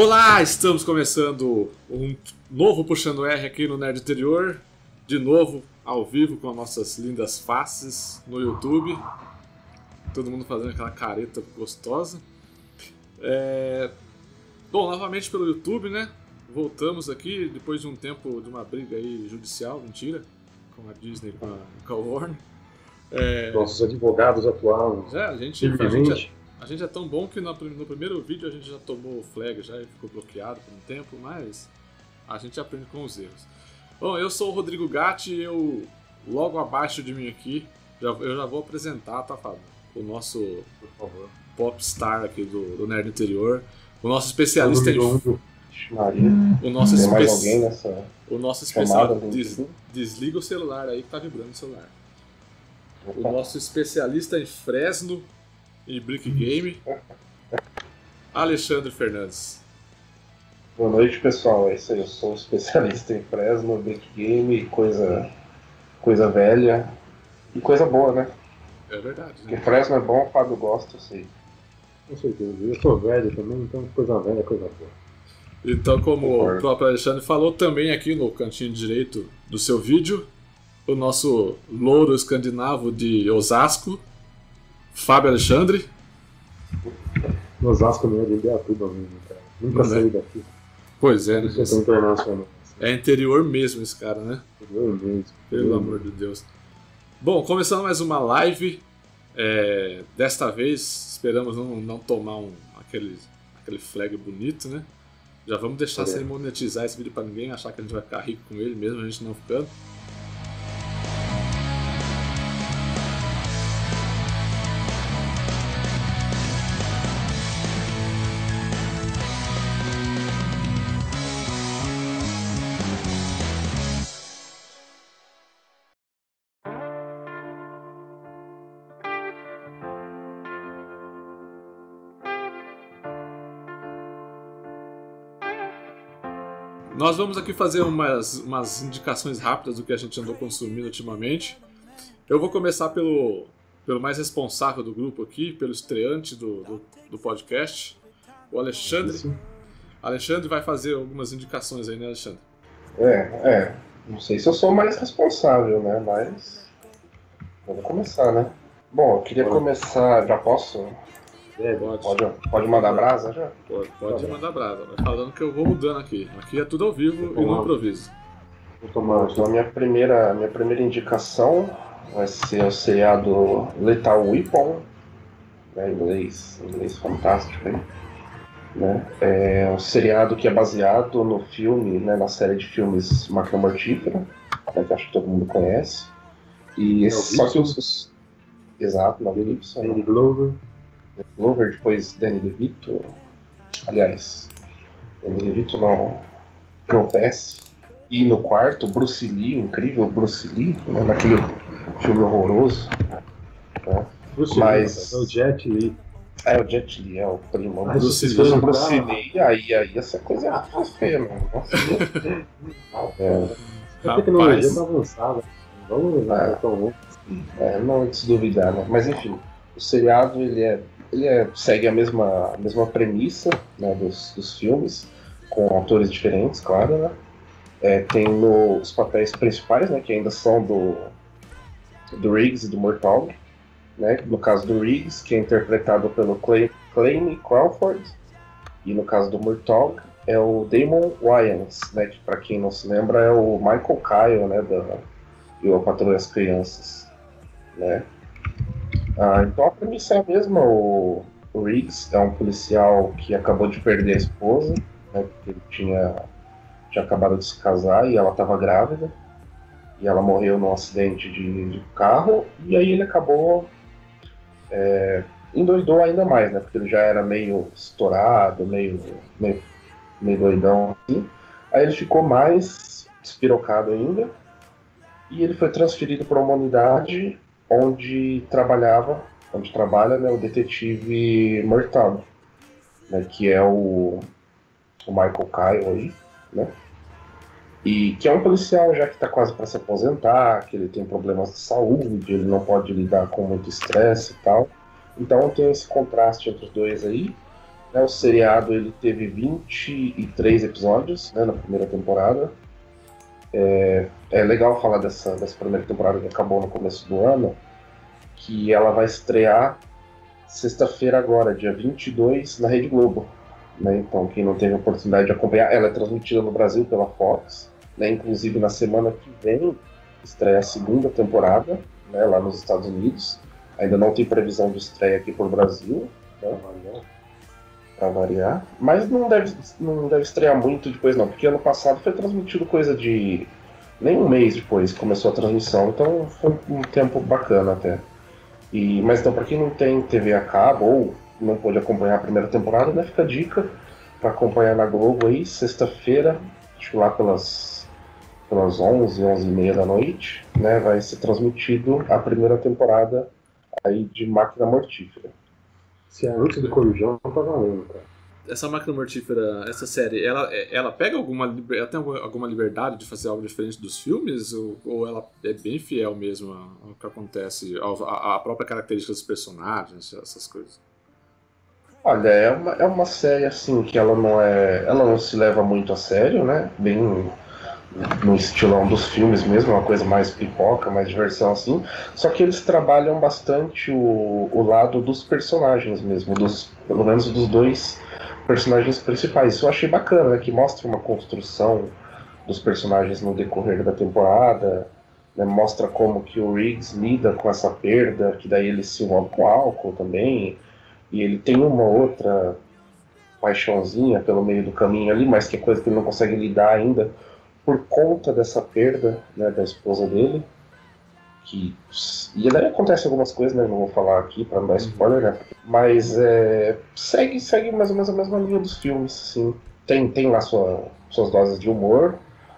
Olá, estamos começando um novo Puxando R aqui no Nerd Interior. De novo, ao vivo, com as nossas lindas faces no YouTube. Todo mundo fazendo aquela careta gostosa. É... Bom, novamente pelo YouTube, né? Voltamos aqui depois de um tempo de uma briga aí judicial, mentira, com a Disney com a, com a Warner. É... Nossos advogados atuaram. Já, a gente, a gente, a gente é tão bom que no, no, primeiro vídeo a gente já tomou o flag já ficou bloqueado por um tempo, mas a gente aprende com os erros. Bom, eu sou o Rodrigo Gatti e eu, logo abaixo de mim aqui, já, eu já vou apresentar, tá, Fábio? O nosso popstar aqui do, do Nerd Interior, o nosso especialista em. Maria. O nosso Tem mais alguém nessa O nosso especialista. Des, desliga o celular aí que tá vibrando o celular. O nosso especialista em Fresno e Brick Game, Alexandre Fernandes. Boa noite, pessoal. É isso aí. Eu sou especialista em Fresno, Brick Game, coisa, coisa velha e coisa boa, né? É verdade. Né? Porque Fresno é bom, o Fábio gosta, eu sei. Com certeza. Eu sou velho também, então coisa velha é coisa boa. Então, como Concordo. o próprio Alexandre falou, também aqui no cantinho direito do seu vídeo, o nosso louro escandinavo de Osasco, Fábio Alexandre. No Osasco não é de Ibiatuba mesmo, cara. Nunca não saí é. daqui. Pois é, né? É internacional. É interior mesmo esse cara, né? Interior mesmo. Pelo amor de Deus. Bom, começando mais uma live. É, desta vez esperamos não, não tomar um, aquele, aquele flag bonito, né? Já vamos deixar é. sem monetizar esse vídeo para ninguém achar que a gente vai ficar rico com ele mesmo, a gente não ficando. Nós vamos aqui fazer umas, umas indicações rápidas do que a gente andou consumindo ultimamente. Eu vou começar pelo, pelo mais responsável do grupo aqui, pelo estreante do, do, do podcast, o Alexandre. Isso. Alexandre vai fazer algumas indicações aí, né, Alexandre? É, é. Não sei se eu sou mais responsável, né? Mas. Vamos começar, né? Bom, eu queria começar. Já posso? É, pode. pode. Pode mandar brasa já? Pode, pode tá mandar brasa. Vai falando que eu vou mudando aqui. Aqui é tudo ao vivo e no improviso. Então, a minha primeira, minha primeira indicação vai ser o seriado Lethal Weapon, né, inglês, inglês fantástico aí. Né? É um seriado que é baseado no filme, né, na série de filmes Máquina Mortífera, né, que acho que todo mundo conhece. E esse, só que os. Exato, na Gibson. Glover. Glover, depois Danny DeVito. Aliás, Danny DeVito não tropeça. E no quarto, Bruce Lee, o incrível Bruce Lee, né, naquele filme horroroso. Né? Bruce Mas... Lee, é o Jet Li. É, o Jet Li, é o primo. Ah, Bruce se fosse o Bruce Lee, aí, aí essa coisa é feia, mano. Nossa, é. A tecnologia tá avançada. Vamos usar é. tão É, não se duvidar, né? Mas enfim, o seriado ele é é, segue a mesma, a mesma premissa né, dos, dos filmes, com autores diferentes, claro, né? É, tem no, os papéis principais, né, que ainda são do, do Riggs e do Murtaugh, né? No caso do Riggs, que é interpretado pelo Clay, Clayne Crawford, e no caso do Murtaugh é o Damon Wayans, né? Que para quem não se lembra é o Michael Kyle, né? Da, e o Patrulha das Crianças, né? Ah, então a premissa é a mesma. O, Riggs é um policial que acabou de perder a esposa, né, porque ele tinha, tinha acabado de se casar e ela estava grávida. E ela morreu num acidente de, de carro, e aí ele acabou. É, endoidou ainda mais, né? Porque ele já era meio estourado, meio, meio, meio doidão assim. Aí ele ficou mais despirocado ainda. E ele foi transferido para uma unidade onde trabalhava, onde trabalha né, o detetive Murtaugh, né, que é o, o Michael Kyle aí, né? E que é um policial já que está quase para se aposentar, que ele tem problemas de saúde, ele não pode lidar com muito estresse e tal. Então tem esse contraste entre os dois aí. Né, o seriado ele teve 23 episódios né, na primeira temporada. É, é legal falar dessa, dessa primeira temporada que acabou no começo do ano, que ela vai estrear sexta-feira agora, dia 22, na Rede Globo. Né? Então, quem não teve a oportunidade de acompanhar, ela é transmitida no Brasil pela Fox. Né? Inclusive, na semana que vem, estreia a segunda temporada, né? lá nos Estados Unidos. Ainda não tem previsão de estreia aqui para o Brasil. Né? Para variar. Mas não deve, não deve estrear muito depois, não, porque ano passado foi transmitido coisa de. Nem um mês depois começou a transmissão, então foi um tempo bacana até. E, mas então, para quem não tem TV a cabo ou não pôde acompanhar a primeira temporada, né, fica a dica para acompanhar na Globo aí, sexta-feira, acho que lá pelas, pelas 11, 11 e meia da noite, né, vai ser transmitido a primeira temporada aí de Máquina Mortífera. Se é antes do Corujão, tá valendo, cara essa máquina mortífera, essa série, ela, ela pega alguma, ela tem alguma liberdade de fazer algo diferente dos filmes ou, ou ela é bem fiel mesmo ao que acontece, à própria característica dos personagens, essas coisas? Olha, é uma, é uma série assim que ela não é, ela não se leva muito a sério, né? Bem no estilão dos filmes mesmo, uma coisa mais pipoca, mais diversão assim. Só que eles trabalham bastante o, o lado dos personagens mesmo, dos, pelo menos dos dois personagens principais. Isso eu achei bacana, né? Que mostra uma construção dos personagens no decorrer da temporada, né? mostra como que o Riggs lida com essa perda, que daí ele se envolve com álcool também, e ele tem uma outra paixãozinha pelo meio do caminho ali, mas que é coisa que ele não consegue lidar ainda por conta dessa perda né, da esposa dele que e daí acontece algumas coisas, né? Não vou falar aqui para não dar uhum. spoiler, né? Mas é, segue, segue mais ou menos a mesma linha dos filmes, assim. Tem, tem lá sua, suas doses de humor,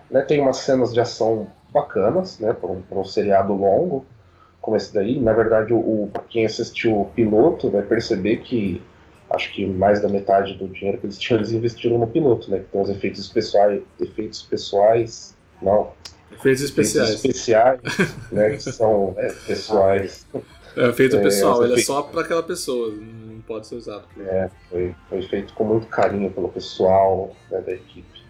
né? Tem umas cenas de ação bacanas, né? Para um, um seriado longo como esse daí. Na verdade, o, o quem assistiu o piloto vai perceber que acho que mais da metade do dinheiro que eles tinham eles investiram no piloto, né? Que tem os efeitos pessoais, efeitos pessoais, não, Efeitos especiais. Efeitos especiais, né? Que são é, pessoais. É feito é, pessoal, ele é só para aquela pessoa, não pode ser usado. É, foi, foi feito com muito carinho pelo pessoal né, da equipe.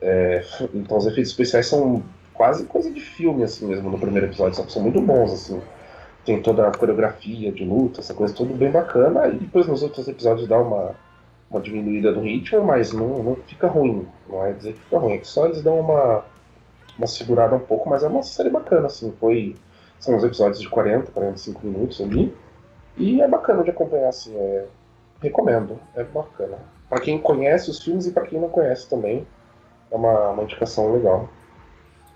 É, então os efeitos especiais são quase coisa de filme assim mesmo no primeiro episódio, são muito bons assim. Tem toda a coreografia de luta, essa coisa tudo bem bacana, e depois nos outros episódios dá uma, uma diminuída no ritmo, mas não, não fica ruim, não é dizer que fica ruim, é que só eles dão uma uma segurada um pouco, mas é uma série bacana, assim. Foi. São uns episódios de 40, 45 minutos ali. E é bacana de acompanhar, assim. É, recomendo, é bacana. Para quem conhece os filmes e para quem não conhece também, é uma, uma indicação legal.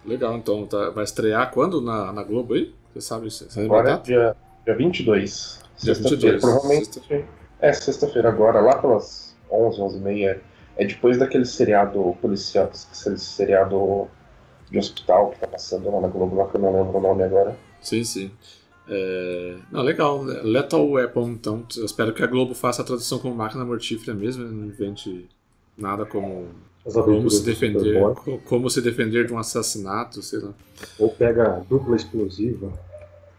Legal, então tá, vai estrear quando na, na Globo aí? Você sabe? Você agora é dia, dia 22. Sexta-feira. Provavelmente. Sexta é, sexta-feira agora, lá pelas 11, 11 e meia. É depois daquele seriado policial, aquele seriado de hospital que tá passando lá na Globo, lá que eu não lembro o nome agora. Sim, sim. É... Não, legal. Lethal Weapon, então. Eu espero que a Globo faça a tradução como máquina mortífera mesmo, não invente nada como como se defender, como se defender de um assassinato, sei lá. Ou pega dupla explosiva.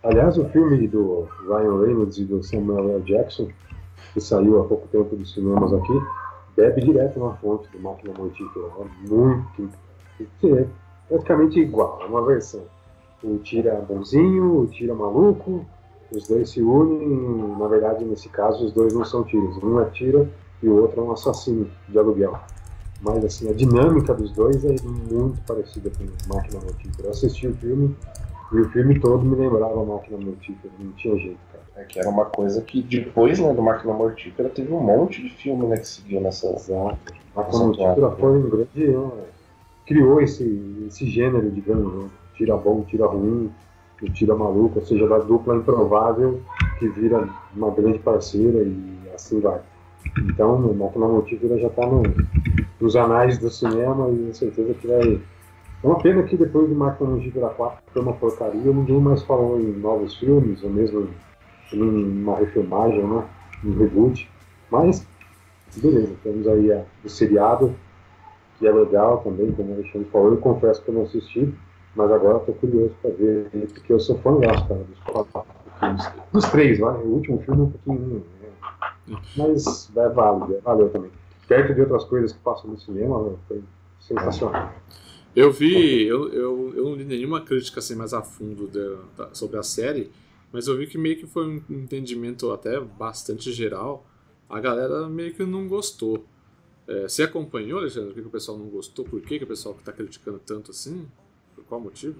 Aliás, o filme do Ryan Reynolds e do Samuel L. Jackson, que saiu há pouco tempo dos cinemas aqui, bebe direto na fonte do Máquina Mortífera. É muito praticamente igual, é uma versão. O tira bonzinho, o tira maluco, os dois se unem, na verdade, nesse caso, os dois não são tiros. Um é tira e o outro é um assassino de aluguel. Mas, assim, a dinâmica dos dois é muito parecida com Máquina Mortífera. Eu assisti o filme e o filme todo me lembrava Máquina Mortífera, não tinha jeito, cara. É que era uma coisa que depois, né, do Máquina Mortífera, teve um monte de filme, né, que seguiu nessa... Exato. Máquina Mortífera foi um grande... Né, criou esse, esse gênero, digamos, né? tira bom, tira ruim, tira maluco, ou seja, da dupla improvável que vira uma grande parceira e assim vai. Então, o Máquina Mortífera já está no, nos anais do cinema e com certeza que vai. É uma pena que depois do Máquina Mortífera 4 foi uma porcaria, ninguém mais falou em novos filmes, ou mesmo em uma refilmagem, né? um reboot. Mas, beleza, temos aí a, o seriado que é legal também, como o Alexandre falou. Eu confesso que eu não assisti, mas agora estou curioso para ver, porque eu sou fã cara, dos quatro filmes. Dos três, vai. O último filme é um pouquinho. Né? Mas é válido, é valeu também. Perto de outras coisas que passam no cinema, foi sensacional. Eu vi, eu, eu, eu não li nenhuma crítica assim mais a fundo de, sobre a série, mas eu vi que meio que foi um entendimento até bastante geral. A galera meio que não gostou. É, você acompanhou, Alexandre, o que, que o pessoal não gostou? Por que, que o pessoal está criticando tanto assim? Por qual motivo?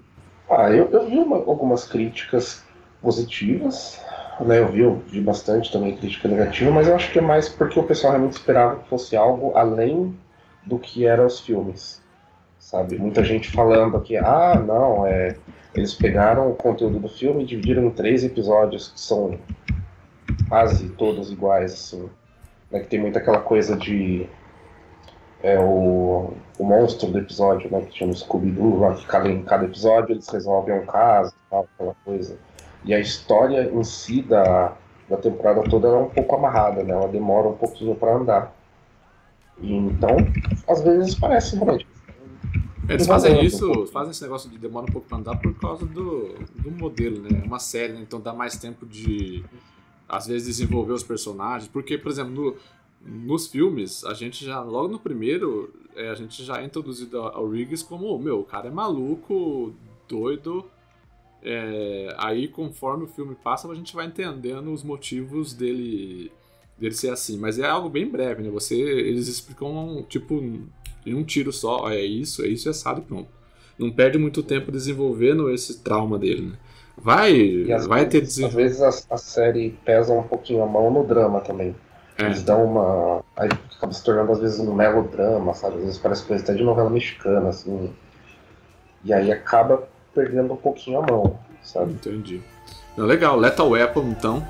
Ah, eu, eu vi uma, algumas críticas positivas, né? Eu vi, eu vi bastante também crítica negativa, mas eu acho que é mais porque o pessoal realmente esperava que fosse algo além do que eram os filmes, sabe? Muita gente falando que, ah, não, é, eles pegaram o conteúdo do filme e dividiram em três episódios que são quase todos iguais, assim. Né? Que tem muita aquela coisa de é o, o monstro do episódio, né? Que tinha no Scooby-Doo, lá que cada, em cada episódio eles resolvem um caso tal, aquela coisa. E a história em si da, da temporada toda é um pouco amarrada, né? Ela demora um pouquinho para andar. E, então, às vezes parece realmente. Eles fazem isso, fazem esse negócio de demora um pouco para andar por causa do, do modelo, né? É uma série, né? então dá mais tempo de às vezes desenvolver os personagens, porque, por exemplo, no, nos filmes, a gente já, logo no primeiro, é, a gente já é introduzido ao Riggs como, meu, o cara é maluco, doido. É, aí, conforme o filme passa, a gente vai entendendo os motivos dele, dele ser assim. Mas é algo bem breve, né? Você, eles explicam, tipo, em um tiro só, é isso, é isso, é assado e pronto. Não perde muito tempo desenvolvendo esse trauma dele, né? Vai, vai vezes, ter Às vezes a, a série pesa um pouquinho a mão no drama também. É. Eles dão uma. Aí acaba se tornando às vezes um melodrama, sabe? Às vezes parece coisa até de novela mexicana, assim. E aí acaba perdendo um pouquinho a mão, sabe? Entendi. Não, legal, Lethal Weapon então.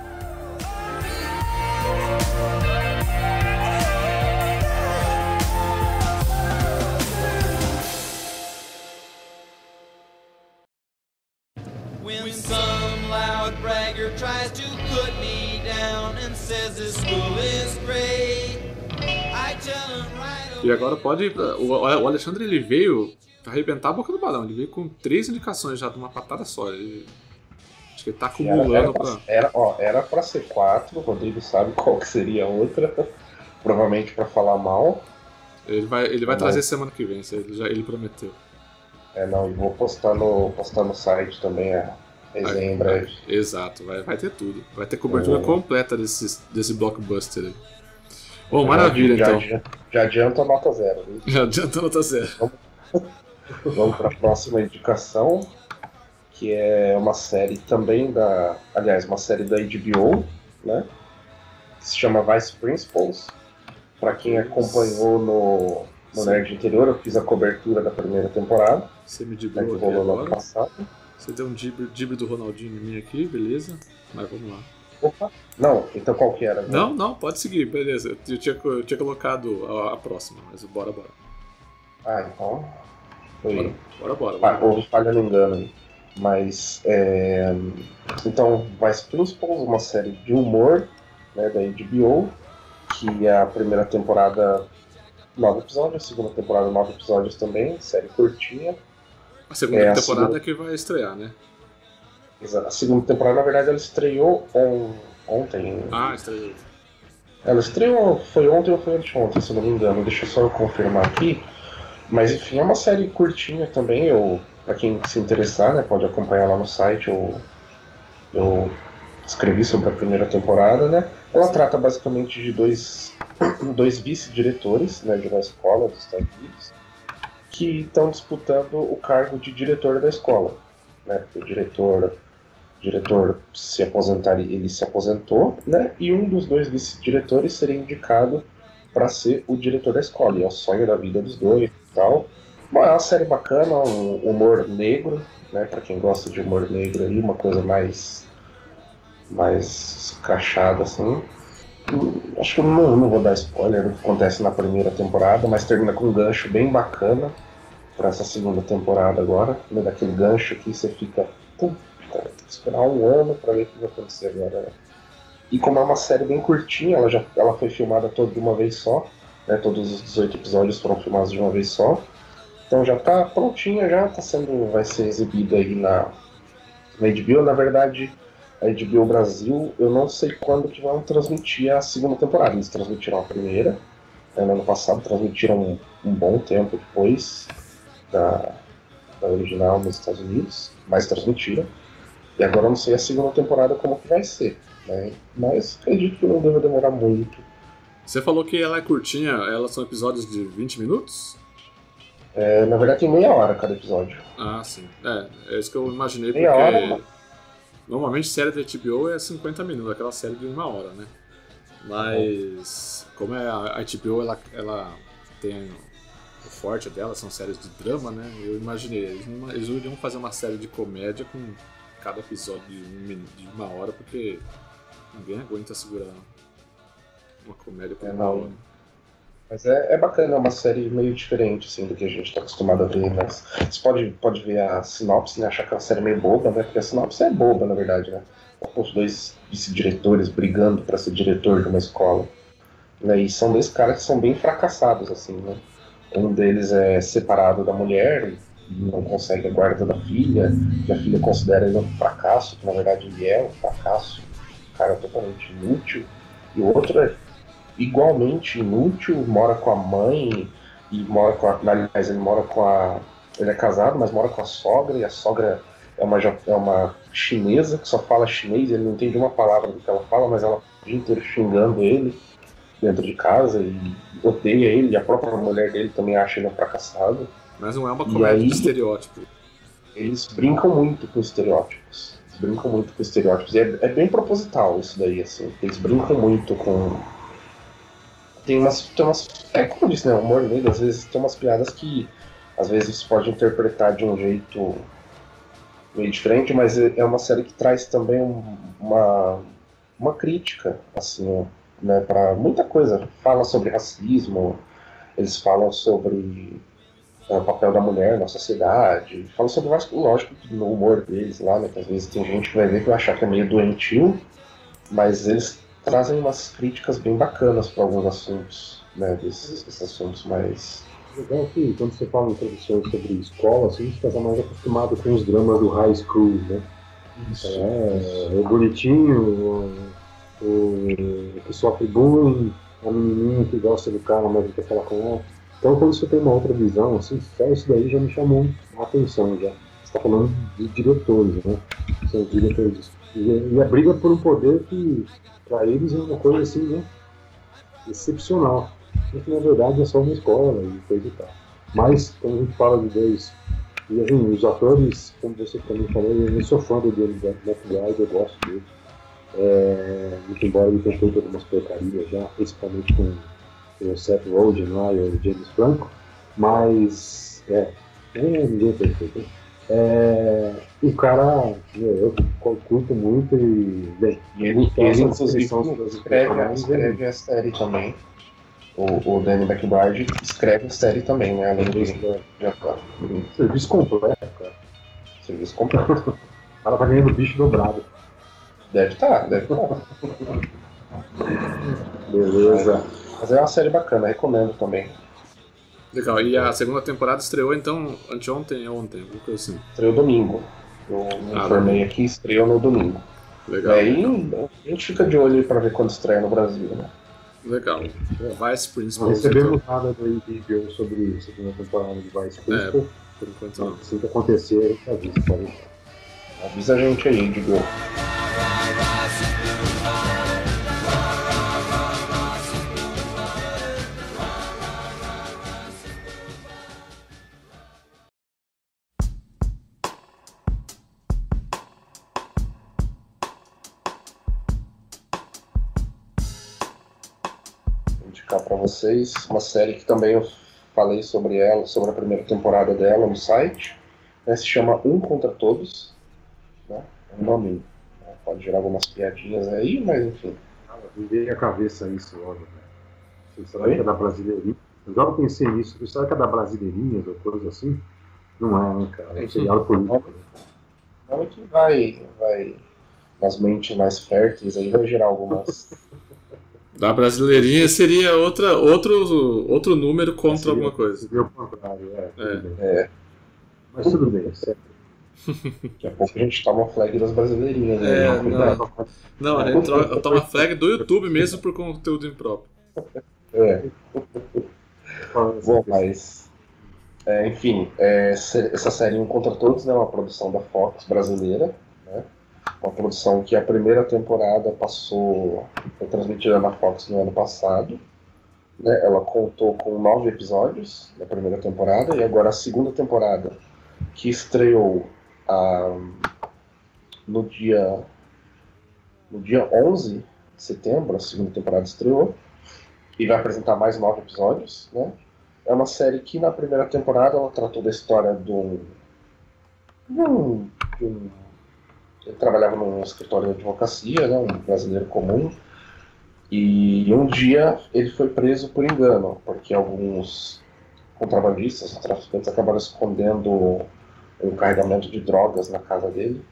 E agora pode. O, Alexandre ele veio arrebentar a boca do balão. Ele veio com três indicações já de uma patada só. Ele, acho que ele tá acumulando era, era pra. Era, ó, era pra ser quatro, o Rodrigo sabe qual que seria a outra. Provavelmente pra falar mal. Ele vai, ele vai trazer semana que vem, ele, já, ele prometeu. É, não, e vou postar no, postar no site também a resenha em breve. Exato, vai, vai ter tudo. Vai ter cobertura é. completa desse, desse blockbuster aí. Maravilha já, então. Já, já adianta a nota zero. Viu? Já adianta a nota zero. Vamos, para a próxima indicação, que é uma série também da. Aliás, uma série da HBO, né? Que se chama Vice Principals. Para quem acompanhou no, no Nerd Interior, eu fiz a cobertura da primeira temporada. Você me dibrou né, que rolou no ano passado. Você deu um dibre do Ronaldinho em mim aqui, beleza? Mas vamos lá. Opa! Não, então qual que era? Não, não, pode seguir, beleza. Eu tinha, eu tinha colocado a, a próxima, mas bora, bora. Ah, então. Foi. Bora, bora. bora, bora. Houve falha no engano aí. Mas. É... Então, Vice Principals, uma série de humor né, da HBO, que é a primeira temporada nove episódios, a segunda temporada nove episódios também, série curtinha. A segunda é, temporada a segunda... que vai estrear, né? A segunda temporada, na verdade, ela estreou on... ontem. Ah, estreou. Ela estreou, foi ontem ou foi anteontem, se não me engano. Deixa eu só confirmar aqui. Mas enfim, é uma série curtinha também. Eu, pra quem se interessar, né, pode acompanhar lá no site. Eu, eu escrevi sobre a primeira temporada, né? Ela trata basicamente de dois, dois vice-diretores né, de uma escola dos Estados Unidos que estão disputando o cargo de diretor da escola. Né? O diretor diretor se aposentaria, ele se aposentou, né? E um dos dois vice-diretores seria indicado para ser o diretor da escola. E é o sonho da vida dos dois tal. Bom, é uma série bacana, um humor negro, né? Para quem gosta de humor negro aí, uma coisa mais mais crachada assim. Acho que eu não, não vou dar spoiler do que acontece na primeira temporada, mas termina com um gancho bem bacana para essa segunda temporada agora. Né? Daquele gancho que você fica cara. Tem que esperar um ano para ver o que vai acontecer agora. Né? E como é uma série bem curtinha, ela já ela foi filmada toda de uma vez só. Né? Todos os 18 episódios foram filmados de uma vez só. Então já tá prontinha, já tá sendo. vai ser exibido aí na, na HBO. Na verdade, a HBO Brasil, eu não sei quando que vão transmitir a segunda temporada. Eles transmitiram a primeira, né, no ano passado, transmitiram um, um bom tempo depois da, da original nos Estados Unidos, mas transmitiram. E agora eu não sei a segunda temporada como que vai ser. Né? Mas acredito que não deve demorar muito. Você falou que ela é curtinha, elas são episódios de 20 minutos? É, na verdade tem meia hora cada episódio. Ah, sim. É, é isso que eu imaginei, meia porque hora, normalmente série da HBO é 50 minutos, aquela série de uma hora, né? Mas como é a HBO ela, ela tem o forte dela, são séries de drama, né? Eu imaginei, eles, eles iriam fazer uma série de comédia com cada episódio de, um, de uma hora, porque ninguém aguenta segurar uma comédia por é, hora. Mas é, é bacana, é uma série meio diferente assim, do que a gente está acostumado a ver. Mas você pode, pode ver a sinopse e né, achar que é uma série meio boba, né? Porque a sinopse é boba, na verdade, né? Os dois vice-diretores brigando para ser diretor de uma escola. Né? E são dois caras que são bem fracassados, assim, né? Um deles é separado da mulher não consegue a guarda da filha, que a filha considera ele um fracasso, que na verdade ele é um fracasso, um cara totalmente inútil, e o outro é igualmente inútil, mora com a mãe e mora com a. Aliás, ele mora com a. Ele é casado, mas mora com a sogra, e a sogra é uma, é uma chinesa que só fala chinês, ele não entende uma palavra do que ela fala, mas ela o dia inteiro xingando ele dentro de casa e odeia ele, e a própria mulher dele também acha ele um fracassado. Mas não é uma comédia aí, de estereótipo. Eles brincam muito com estereótipos. Eles brincam muito com estereótipos. E é, é bem proposital isso daí, assim. Eles brincam muito com. Tem umas. Tem umas é como disse, né? O humor negro, às vezes tem umas piadas que às vezes você pode interpretar de um jeito meio diferente, mas é, é uma série que traz também uma, uma crítica, assim, né, para muita coisa. Fala sobre racismo, eles falam sobre é, o papel da mulher na sociedade. Fala sobre vários, lógico, no humor deles lá, né? Que às vezes tem gente que vai ver que vai achar que é meio doentio, mas eles trazem umas críticas bem bacanas para alguns assuntos, né? Desses, desses assuntos mais. Legal que quando você fala em professor sobre escola, assim, você está mais acostumado com os dramas do high school, né? Isso, é, isso. o bonitinho, o, o, que sofre bullying, a menininha que gosta do cara, mas quer falar com ela. Então, quando você tem uma outra visão, assim, só isso daí já me chamou a atenção. Já. Você está falando de diretores, né? São diretores. E, e a briga por um poder que, para eles, é uma coisa assim, né? Excepcional. Que, na verdade, é só uma escola e coisa e tal. Mas, quando a gente fala de dois. E assim, os atores, como você também falou, eu sou fã do Danny McBride, eu gosto dele. É, embora ele tenha feito algumas porcarias já, principalmente com o Seth Rogen lá e o James Franco, mas é, é ninguém é perfeito. É, o cara, eu, eu curto muito e bem, e ele, ele inclusive escreve, escreve a série também. O, o Danny McBride escreve a série também, né? Além de já Serviço completo, cara. Serviço completo. O cara tá ganhando bicho dobrado. Deve estar, tá, deve estar. Tá. Beleza. Mas é uma série bacana, recomendo também. Legal, e a segunda temporada estreou então anteontem ou ontem, alguma coisa assim? Estreou domingo. Eu me ah, informei aqui, estreou no domingo. Legal. Aí legal. a gente fica de olho para ver quando estreia no Brasil, né? Legal. Vice Principal. Não recebemos então. nada do HBO sobre a segunda temporada de Vice é, Principal. É, por enquanto não. Se acontecer, avisa, pode. Avisa a gente aí, Digo. Vocês uma série que também eu falei sobre ela, sobre a primeira temporada dela no site. Né, se chama Um Contra Todos. Né? É um nome né, pode gerar algumas piadinhas aí, mas enfim. Me veio a cabeça isso logo. Né? Será Oi? que é da Brasileirinha? Eu já pensei nisso. Será que é da Brasileirinhas ou coisa assim? Não é, né, cara? É um seriado político. Não é que vai, vai nas mentes mais férteis aí vai gerar algumas Da brasileirinha seria outra, outro, outro número contra seria, alguma coisa. Seria o contrário, é. é. é. Mas tudo bem, certo. Daqui a pouco a gente toma flag das brasileirinhas. Né? É, não, não, a gente toma flag do YouTube mesmo por conteúdo impróprio. É. Bom, mas. É, enfim, é, essa série Um Contra Todos é né, uma produção da Fox brasileira. Uma produção que a primeira temporada passou. Foi transmitida na Fox no ano passado. Né? Ela contou com nove episódios na primeira temporada e agora a segunda temporada, que estreou ah, no dia no dia 11 de setembro, a segunda temporada estreou e vai apresentar mais nove episódios, né? É uma série que na primeira temporada ela tratou da história de um, de um, de um ele trabalhava num escritório de advocacia, né, um brasileiro comum, e um dia ele foi preso por engano, porque alguns contrabandistas, traficantes, acabaram escondendo um carregamento de drogas na casa dele.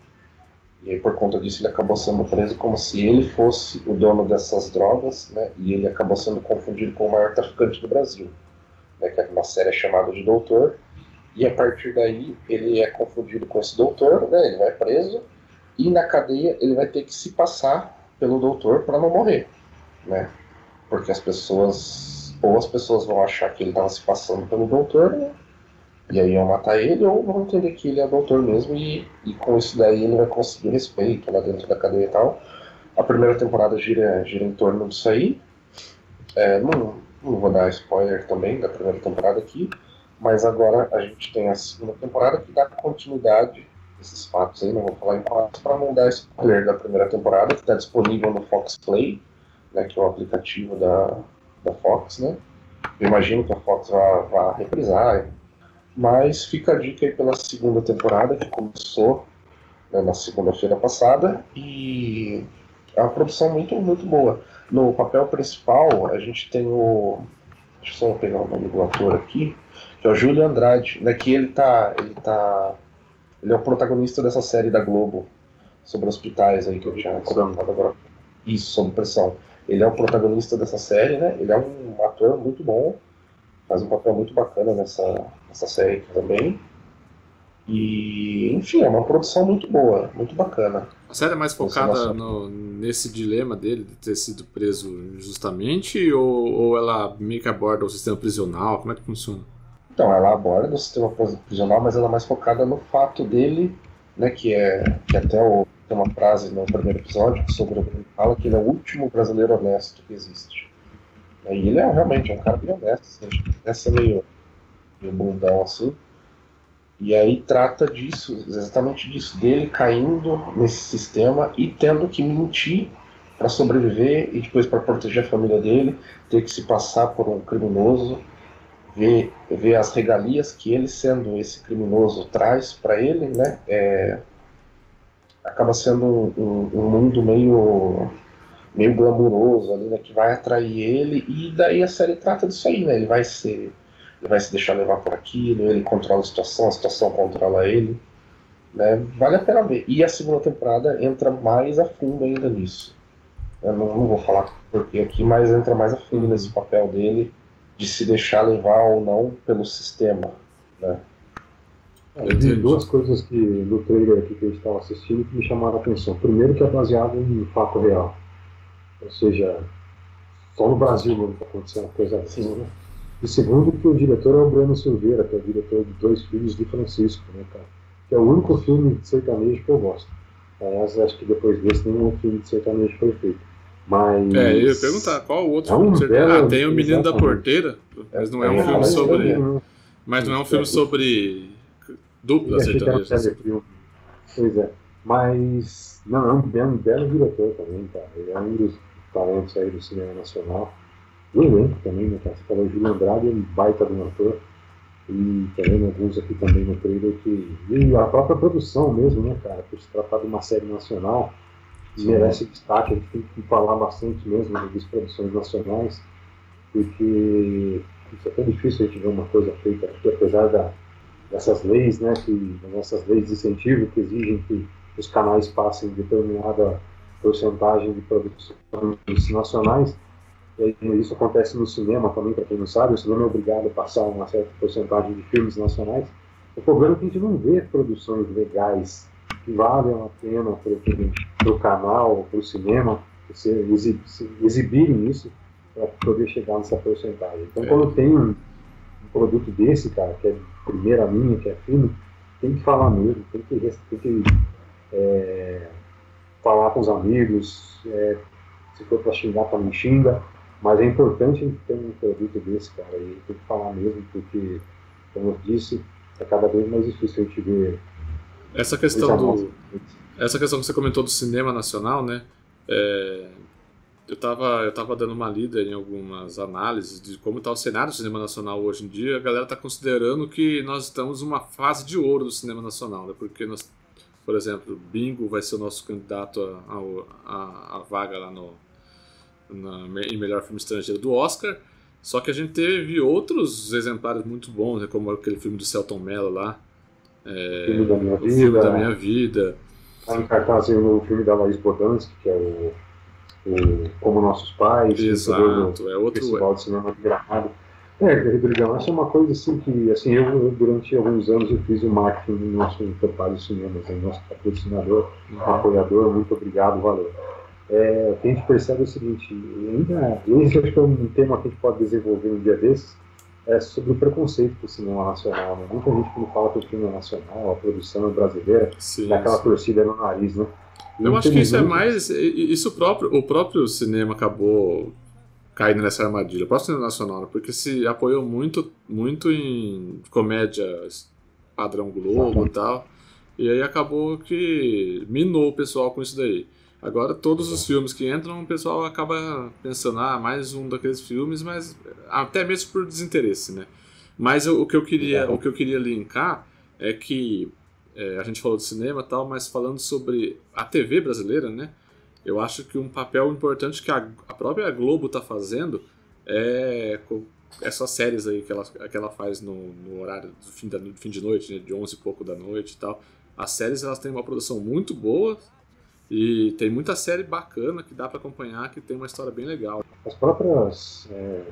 E aí, por conta disso, ele acabou sendo preso como se ele fosse o dono dessas drogas, né? E ele acabou sendo confundido com o maior traficante do Brasil, né? Que é uma série chamada de Doutor. E a partir daí, ele é confundido com esse doutor, né? Ele vai preso e na cadeia ele vai ter que se passar pelo doutor para não morrer né? Porque as pessoas, ou as pessoas vão achar que ele estava se passando pelo doutor, né? E aí iam matar ele, ou vão entender que ele é doutor mesmo, e, e com isso daí ele vai conseguir respeito lá dentro da cadeia e tal. A primeira temporada gira, gira em torno disso aí. É, não, não vou dar spoiler também da primeira temporada aqui, mas agora a gente tem a segunda temporada que dá continuidade esses fatos aí, não vou falar em quatro, para não dar spoiler da primeira temporada, que está disponível no Fox Play né, que é o aplicativo da, da Fox, né? Eu imagino que a Fox vá, vá reprisar, mas fica a dica aí pela segunda temporada, que começou né, na segunda-feira passada, e é uma produção muito, muito boa. No papel principal, a gente tem o. Deixa eu só pegar o nome do ator aqui, que é o Júlio Andrade, né, que ele tá. Ele tá. Ele é o protagonista dessa série da Globo sobre hospitais aí que eu tinha comentado agora. Isso, sob pressão. Ele é o protagonista dessa série, né? Ele é um ator muito bom, faz um papel muito bacana nessa, nessa série aqui também. E, enfim, é uma produção muito boa, muito bacana. A série é mais focada no, nesse dilema dele de ter sido preso injustamente ou, ou ela meio que aborda o sistema prisional? Como é que funciona? Então, ela aborda o sistema prisional, mas ela é mais focada no fato dele, né, que é que até o tem uma frase no primeiro episódio sobre ele fala que ele é o último brasileiro honesto que existe. E ele é realmente é um cara bem honesto, assim, essa meio, meio bundão assim. E aí trata disso, exatamente disso, dele caindo nesse sistema e tendo que mentir para sobreviver e depois para proteger a família dele, ter que se passar por um criminoso, ver, as regalias que ele, sendo esse criminoso, traz para ele, né? É, acaba sendo um, um, um, mundo meio meio glamuroso ali, né, que vai atrair ele e daí a série trata disso aí, né? Ele vai ser ele vai se deixar levar por aquilo, ele controla a situação, a situação controla ele, né? Vale a pena ver. E a segunda temporada entra mais a fundo ainda nisso. Eu não, não vou falar porque aqui, mas entra mais a fundo nesse papel dele de se deixar levar ou não pelo sistema, né? É, tem duas coisas que no trailer aqui que a gente estava assistindo que me chamaram a atenção. Primeiro que é baseado em fato real. Ou seja, só no Brasil mesmo está acontecendo uma coisa assim, né? E segundo que o diretor é o Breno Silveira, que é o diretor de Dois Filhos de Francisco, né, cara? Que é o único filme de sertanejo que eu gosto. Aliás, acho que depois desse nenhum filme de sertanejo foi feito. Mas... É, eu ia perguntar qual o outro é um filme belo, Ah, tem o Menino da Porteira, mas não é um é, filme sobre... Mas não é um filme sobre Dupla sertaneja. Pois é. Mas, não, é um, é um belo diretor também, cara. Ele é um dos talentos aí do cinema nacional. O elenco também, né, cara? Você falou Júlio Andrade, é um baita um ator. E também alguns aqui também no trailer que. E a própria produção mesmo, né, cara? Por se tratar de uma série nacional, merece destaque. A gente tem que falar bastante mesmo das produções nacionais, porque isso é tão difícil a gente ver uma coisa feita aqui, apesar da dessas leis, né, que, dessas leis de incentivo que exigem que os canais passem determinada porcentagem de produções nacionais. E isso acontece no cinema também, para quem não sabe, o cinema é obrigado a passar uma certa porcentagem de filmes nacionais. O problema é que a gente não vê produções legais que valem a pena para o canal, para o cinema, você exibirem isso para poder chegar nessa porcentagem. Então, é. quando tem um, um, produto desse, cara, que é primeira linha, que é fino, tem que falar mesmo, tem que, tem que é, falar com os amigos, é, se for para xingar, para não xinga, mas é importante ter um produto desse, cara, e tem que falar mesmo, porque, como eu disse, é cada vez mais difícil a gente ver. Essa questão do. Essa questão que você comentou do cinema nacional, né? É, eu estava eu tava dando uma lida em algumas análises de como está o cenário do cinema nacional hoje em dia. A galera está considerando que nós estamos numa fase de ouro do cinema nacional, né? Porque nós, por exemplo, Bingo vai ser o nosso candidato a, a, a vaga lá no, na, em melhor filme estrangeiro do Oscar. Só que a gente teve outros exemplares muito bons, né, como aquele filme do Celton Mello lá. É, filme da minha vida. Filme da minha vida. Tá em cartaz o filme da Laís Bodansky, que é o, o Como Nossos Pais, Exato, do é outro Festival de Cinema de Gramado. É, Rodrigão, essa é uma coisa assim que, assim, eu durante alguns anos eu fiz o marketing no nosso Topaz de Cinemas, né, nosso patrocinador, uhum. apoiador, muito obrigado, valeu é, o que a gente percebe é o seguinte, ainda, esse acho que é um tema que a gente pode desenvolver um dia desses, é sobre o preconceito com o cinema nacional. Né? Muita gente quando fala que o filme é nacional, a produção é brasileira, sim, dá aquela sim. torcida no nariz, né? E Eu acho que isso é mais. Isso próprio, o próprio cinema acabou caindo nessa armadilha, o próprio cinema nacional, né? porque se apoiou muito, muito em comédias padrão Globo e tal. E aí acabou que minou o pessoal com isso daí. Agora, todos os filmes que entram, o pessoal acaba pensando, ah, mais um daqueles filmes, mas até mesmo por desinteresse, né? Mas o, o que eu queria, o que eu queria linkar é que é, a gente falou de cinema tal, mas falando sobre a TV brasileira, né? Eu acho que um papel importante que a, a própria Globo está fazendo é essas séries aí que ela, que ela faz no, no horário do fim, da, do fim de noite, né? De 11 e pouco da noite e tal. As séries elas têm uma produção muito boa, e tem muita série bacana que dá para acompanhar, que tem uma história bem legal. As próprias é,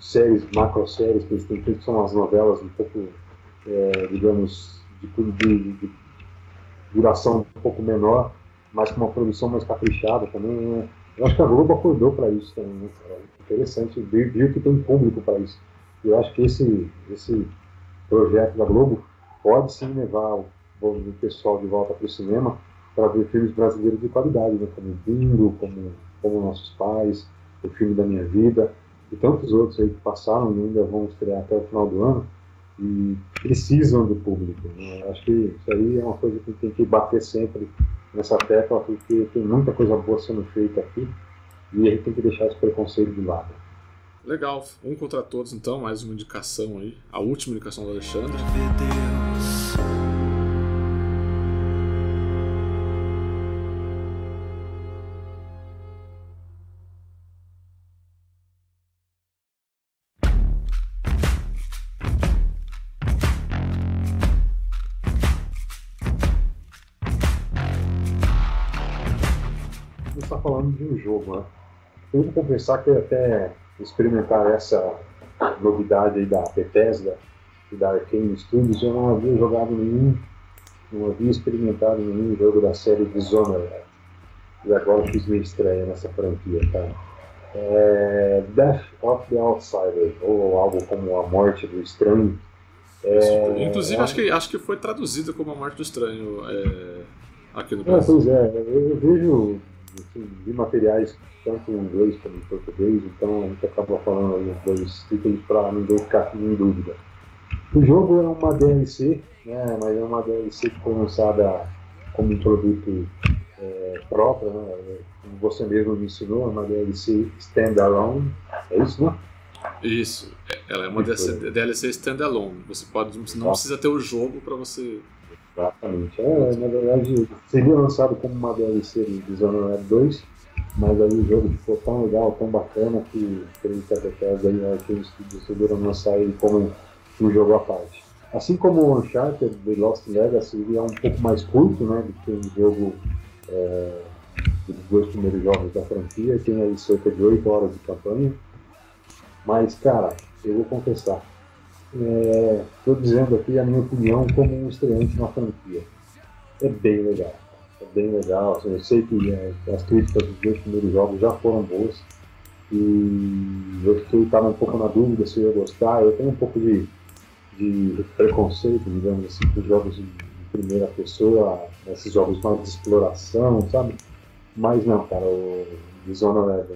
séries, macro-séries que eles têm feito são as novelas um pouco, é, digamos, de, de, de, duração um pouco menor, mas com uma produção mais caprichada também. Né? Eu acho que a Globo acordou para isso também, né? É interessante, viu, que tem público para isso. Eu acho que esse, esse projeto da Globo pode sim levar o, o pessoal de volta para o cinema para ver filmes brasileiros de qualidade, né? como Bingo, como, como Nossos Pais, O Filme da Minha Vida, e tantos outros aí que passaram e ainda vão estrear até o final do ano, e precisam do público. Né? Acho que isso aí é uma coisa que tem que bater sempre nessa tecla, porque tem muita coisa boa sendo feita aqui, e a gente tem que deixar esse preconceito de lado. Legal, um contra todos então, mais uma indicação aí, a última indicação do Alexandre. Tenho que confessar que até experimentar essa novidade aí da Bethesda e da Arkane Studios, eu não havia jogado nenhum, não havia experimentado nenhum jogo da série Dishonored. E agora fiz minha estreia nessa franquia, tá? É Death of the Outsider, ou algo como A Morte do Estranho. É, Inclusive, é... acho, que, acho que foi traduzido como A Morte do Estranho é, aqui no é, Brasil. pois é, eu, eu vejo assim, de materiais tanto em inglês como em português, então a gente acaba falando os dois títulos para ninguém ficar em dúvida. O jogo é uma DLC, né, mas é uma DLC que foi lançada como um produto é, próprio, né, como você mesmo me ensinou, é uma DLC standalone, é isso, né? Isso, ela é uma DLC, DLC standalone. Você pode, não precisa ter o jogo para você Exatamente. É, na verdade, seria lançado como uma DLC de Dishonored 2, mas aí o jogo ficou tão legal, tão bacana, que creio que a Bethesda e a Arcane decidiram lançar ele como um jogo à parte. Assim como o Uncharted The Lost Legacy, ele é um pouco mais curto né, do que um jogo é, dos dois primeiros jogos da franquia, tem aí cerca de 8 horas de campanha. Mas, cara, eu vou confessar, Estou é, dizendo aqui a minha opinião como um estreante na franquia. É bem legal. É bem legal. Eu sei que é, as críticas dos dois primeiros jogos já foram boas. E eu fiquei, estava um pouco na dúvida se eu ia gostar. Eu tenho um pouco de, de preconceito, digamos assim, com jogos de primeira pessoa, esses jogos mais de exploração, sabe? Mas não, cara, o Dishonored,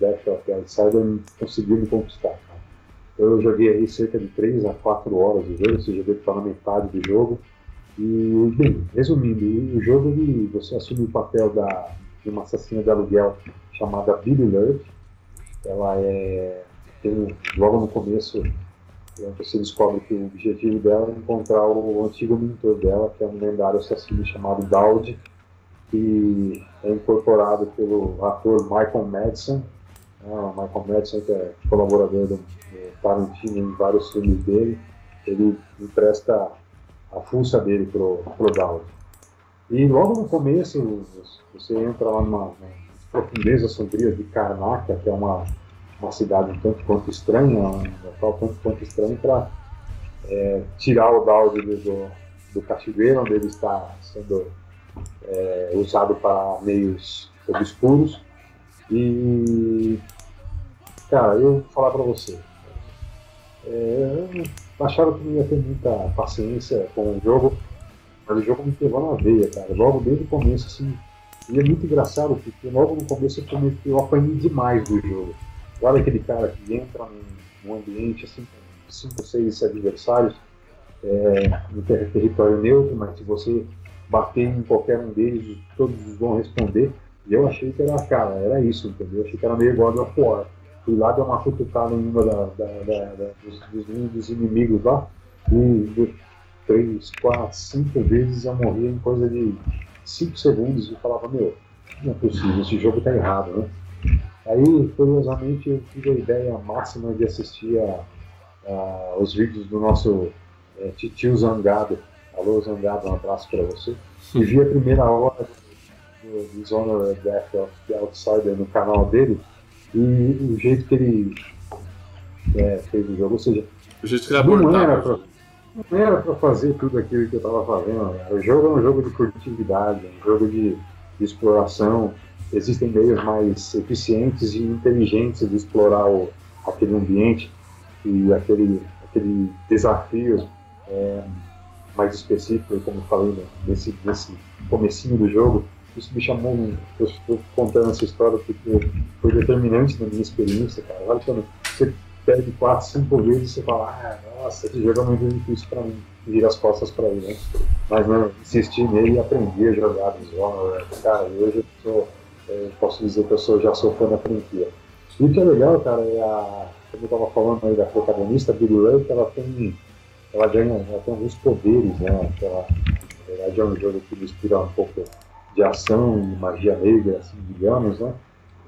Death of the Outsider conseguiu me conquistar. Cara. Eu joguei aí cerca de 3 a 4 horas de jogo, seja, eu estar na metade do jogo. E, bem, resumindo, o jogo ele, você assume o papel da, de uma assassina de aluguel chamada Billy Lurch. Ela é. Tem, logo no começo, você descobre que o objetivo dela é encontrar o antigo mentor dela, que é um lendário assassino chamado Dowd, que é incorporado pelo ator Michael Madsen. Ah, Michael Madsen, que é colaborador do, Tarantino em vários filmes dele, ele empresta a força dele pro, pro Dowd. E logo no começo, você entra lá numa, numa profundeza sombria de Karnak, que é uma, uma cidade um tanto quanto estranha, um local tanto quanto estranho, para é, tirar o Dowd do, do cativeiro, onde ele está sendo é, usado para meios obscuros. E, cara, eu vou falar para você. É, eu achava que não ia ter muita paciência com o jogo, mas o jogo me pegou na veia, cara. Logo desde o começo, assim. E é muito engraçado, porque logo no começo eu, eu apanhei demais do jogo. Olha aquele cara que entra num, ambiente assim, com 5, 6 adversários, é, no território neutro, mas se você bater em qualquer um deles, todos vão responder. E eu achei que era, cara, era isso, entendeu? Eu achei que era meio God of War. Fui lá, dei uma cutucada em uma da, da, da, da dos, dos, inimigos lá, e três, quatro, cinco vezes eu morria em coisa de cinco segundos e falava, meu, não é possível, esse jogo tá errado, né? Aí, curiosamente, eu tive a ideia máxima de assistir a, a, os vídeos do nosso é, Titio Zangado, Alô, Zangado, um abraço para você. E vi a primeira hora do Dishonored Death of the Outsider no canal dele e o jeito que ele é, fez o jogo, ou seja, o jeito que ele não era pra, não era para fazer tudo aquilo que eu estava fazendo. Né? O jogo é um jogo de furtividade, um jogo de, de, exploração. Existem meios mais eficientes e inteligentes de explorar o, aquele ambiente e aquele, aquele desafio. É, mais específico, como eu falei né, nesse, nesse comecinho do jogo, isso me chamou, eu estou contando essa história porque foi determinante na minha experiência, cara. Olha você perde quatro, cinco vezes você fala, ah, nossa, esse jogo é muito difícil para mim, e vira as costas para ele, né? Mas não, insisti nele e aprendi a jogar visual, né? cara, hoje eu sou, eu posso dizer que eu sou, já sou fã da franquia. E o que é legal, cara, é a, como eu estava falando aí da protagonista, Billy Ray, que ela tem ela ganha, ela tem alguns poderes, né? Ela, na verdade é um jogo que mistura um pouco ação e magia negra, assim, digamos, né?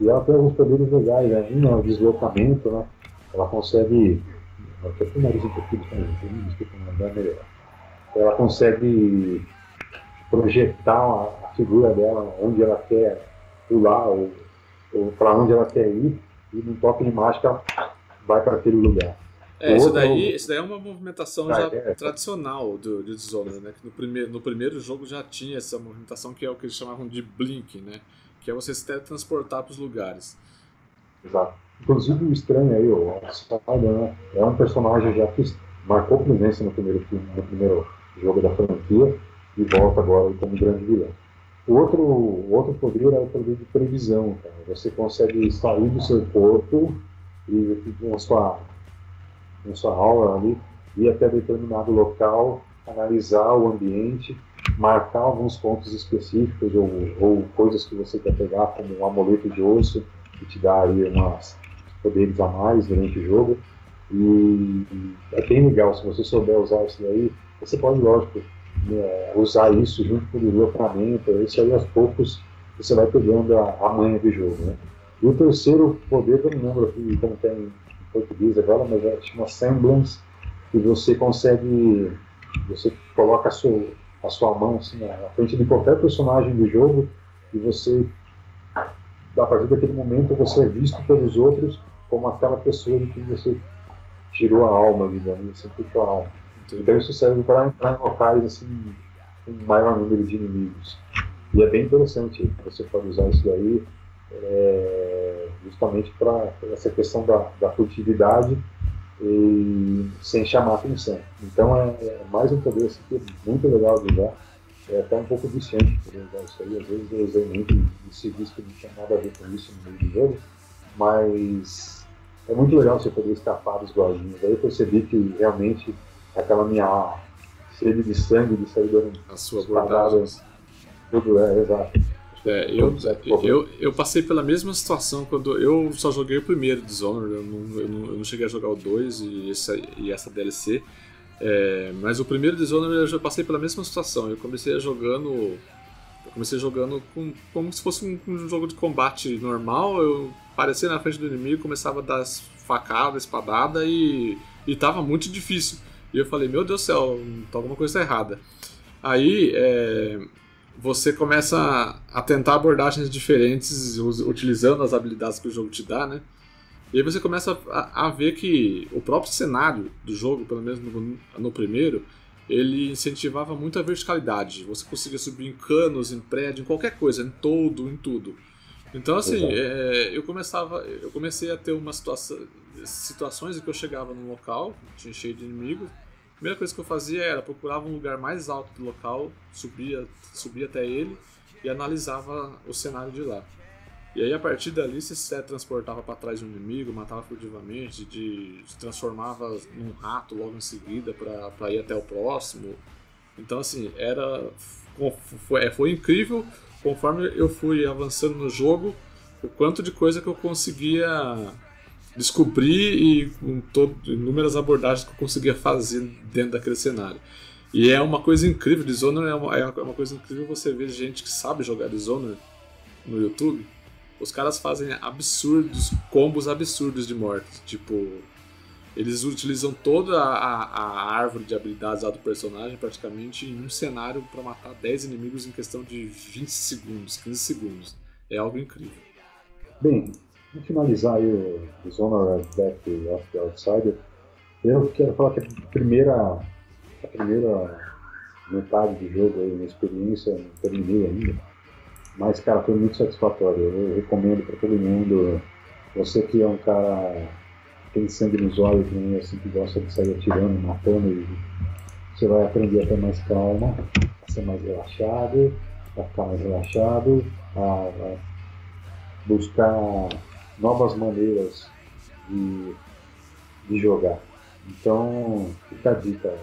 E ela tem alguns poderes legais, né? Um é deslocamento, né? Ela consegue. Até o nariz diferente, desculpa, não melhor. Ela consegue projetar a, a, figura dela onde ela quer pular ou, ou para onde ela quer ir e num toque de mágica vai para aquele lugar. É, isso daí, isso daí é uma movimentação ah, já é. tradicional do, do Dishonored, né? Que no primeiro, no primeiro jogo já tinha essa movimentação que é o que eles chamavam de blink, né? Que é você se teletransportar para os lugares. Exato. Inclusive o estranho aí, o Alçada, né? É um personagem já que marcou presença no primeiro filme, no primeiro jogo da franquia e volta agora como grande vilão. O outro, outro poder é o poder de previsão, cara. Você consegue sair do seu corpo e com a sua na sua aula ali, ir até determinado local, analisar o ambiente, marcar alguns pontos específicos ou, ou coisas que você quer pegar, como um amuleto de osso, que te dá aí umas poderes a mais durante o jogo. E, é bem legal, se você souber usar isso daí, você pode, lógico, né, usar isso junto com o deslocamento, isso aí aos poucos você vai pegando a, a manha do jogo, né? E o terceiro poder, eu não lembro aqui como tem português agora, mas é uma semblance, que você consegue, você coloca a sua, a sua mão assim, na frente de qualquer personagem do jogo e você, a partir daquele momento, você é visto pelos outros como aquela pessoa de quem você tirou a alma, digamos assim, puxou a alma. Então isso serve para entrar em locais assim, com maior número de inimigos. E é bem interessante você pode usar isso daí é, justamente para essa questão da, da furtividade e sem chamar atenção. Então é, é mais um poder assim, que é muito legal de usar. É até um pouco viciante poder usar isso aí. Às vezes eu usei muito e serviço que não tinha nada a ver com isso no meio do jogo, mas é muito legal você poder escapar dos guardinhos. Aí eu percebi que realmente aquela minha sede de sangue de sair dando a sua abordagem. Tudo é, exato. É, eu, eu, eu passei pela mesma situação quando eu só joguei o primeiro Dishonored, eu não, eu não, eu não cheguei a jogar o 2 e essa, e essa DLC. É, mas o primeiro Dishonored eu já passei pela mesma situação. Eu comecei jogando. Eu comecei jogando com, como se fosse um, um, jogo de combate normal. Eu aparecia na frente do inimigo, começava a dar facada, espadada e, e tava muito difícil. E eu falei, meu Deus do céu, tá alguma coisa errada. Aí é, você começa a tentar abordagens diferentes utilizando as habilidades que o jogo te dá, né? E aí você começa a, a ver que o próprio cenário do jogo, pelo menos no, no, primeiro, ele incentivava muito a verticalidade. Você conseguia subir em canos, em prédio, em qualquer coisa, em todo, em tudo. Então assim, é, eu começava, eu comecei a ter uma situação, situações em que eu chegava num local, tinha cheio de inimigos, primeira coisa que eu fazia era procurava um lugar mais alto do local, subia, subia até ele e analisava o cenário de lá. E aí a partir dali se você transportava para trás um inimigo, matava furtivamente, de, se transformava num rato logo em seguida para ir até o próximo. Então assim, era foi, é, foi incrível conforme eu fui avançando no jogo, o quanto de coisa que eu conseguia descobrir e com todo, inúmeras abordagens que eu conseguia fazer dentro daquele cenário. E é uma coisa incrível, Dishonored é uma, é uma coisa incrível você ver gente que sabe jogar Dishonored no YouTube. Os caras fazem absurdos, combos absurdos de morte. Tipo, eles utilizam toda a, a, a árvore de habilidades lá do personagem praticamente em um cenário para matar 10 inimigos em questão de 20 segundos, 15 segundos. É algo incrível. Bem, Vamos finalizar aí o Dishonored Death of the Outsider. Eu quero falar que a primeira, a primeira metade do jogo, aí, minha experiência, não terminei ainda, mas, cara, foi muito satisfatório. Eu recomendo para todo mundo. Você que é um cara que tem sangue nos olhos, né, assim, que gosta de sair atirando, matando, e você vai aprender a ter mais calma, a ser mais relaxado, a ficar mais relaxado, a, a buscar novas maneiras de, de jogar. Então, fica a dica.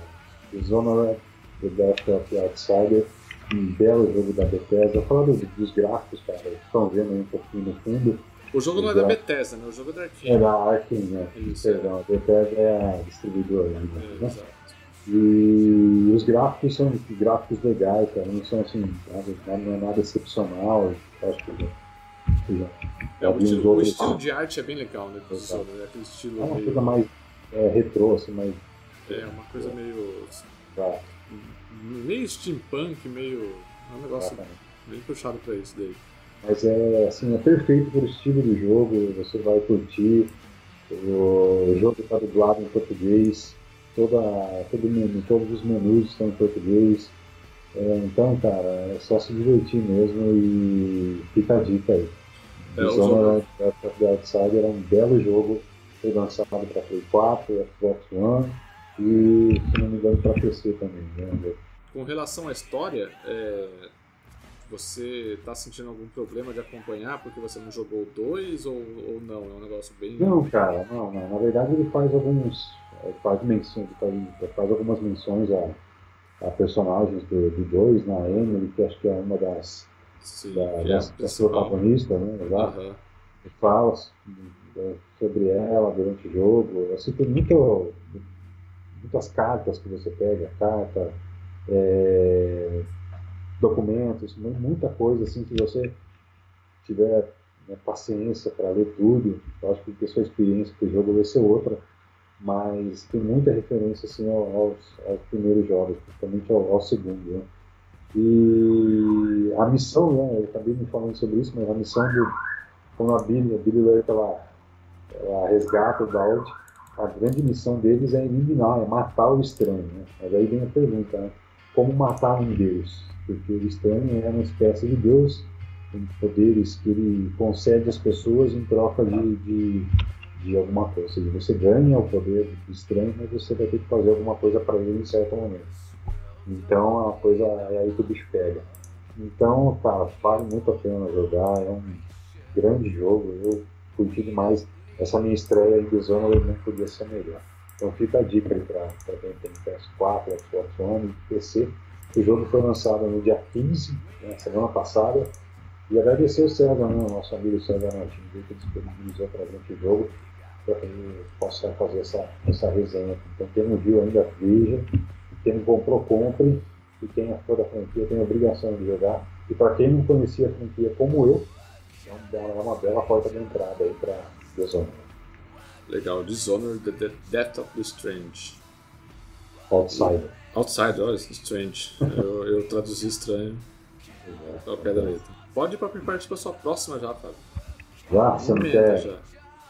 Dishonored, The Death of the Outsider, um belo jogo da Bethesda. Falando dos gráficos, cara, estão vendo aí um pouquinho no fundo. O jogo não é da Bethesda, né? O jogo é da Arkane. É da Arkane, né? Isso, Perdão, é. a Bethesda é a distribuidora. Né? É, né? E os gráficos são gráficos legais, cara. Não são assim, nada, não é nada excepcional. Acho que é, o, estilo, o estilo de arte é bem legal, né? Professor, né? Aquele estilo é uma meio... coisa mais é, retrô, assim, mais. É, uma coisa é. meio. Tá. Meio steampunk, meio. É um negócio tá, bem puxado pra isso daí. Mas é assim, é perfeito pro estilo do jogo, você vai curtir. O jogo está dublado em português, toda, todo menu, todos os menus estão em português. É, então, cara, é só se divertir mesmo e fica a dica aí. É, Dishonored jogo... the Outsider é um belo jogo, foi lançado para Play 4, Xbox One e, se não me engano, para PC também. Né? Com relação à história, é... você está sentindo algum problema de acompanhar porque você não jogou dois ou, ou não? É um negócio bem. Não, cara, não, não. Na verdade, ele faz alguns. Faz, menções, faz, faz algumas menções a a personagens do 2, na Emily, que acho que é uma das, Sim, da, das, das protagonistas, né? Uhum. E fala sobre ela durante o jogo. Assim, tem muito, muitas cartas que você pega, carta, é, documentos, muita coisa assim que você tiver né, paciência para ler tudo, eu acho que a sua experiência com o jogo vai ser outra mas tem muita referência assim, aos, aos primeiros jogos, principalmente ao, ao, segundo. Né? E a missão, né, eu acabei me falando sobre isso, mas a missão do, como a Billy, a Lurk, ela, ela resgata o Daud, a grande missão deles é eliminar, é matar o estranho. Né? Mas aí vem a pergunta, né? como matar um Deus? Porque o estranho é uma espécie de Deus, tem poderes que ele concede às pessoas em troca de, de, de alguma coisa. Ou seja, você ganha o poder do estranho, mas você vai ter que fazer alguma coisa para ele em certo momento. Então a coisa é aí que o bicho pega. Então, cara, vale muito a pena jogar, é um grande jogo, eu curti demais. Essa minha estreia em Dishonored não podia ser melhor. Então fica a dica aí para quem tem PS4, Xbox One PC. O jogo foi lançado no dia 15, na né, semana passada. E agradecer o César, né, nosso amigo César Martins, que disponibilizou para a gente o jogo, para que possa fazer essa, essa resenha. Então quem não viu ainda, veja. Quem comprou, compre. E quem é fã da franquia tem a obrigação de jogar. E para quem não conhecia a franquia como eu, é uma bela porta de entrada aí para Dishonored. Legal, Dishonored, The Death of the Strange. Outsider. Outsider, olha, Strange. eu, eu traduzi estranho ao pé da letra. Pode ir para partir para sua próxima já, Fábio. Já? Você não quer, já.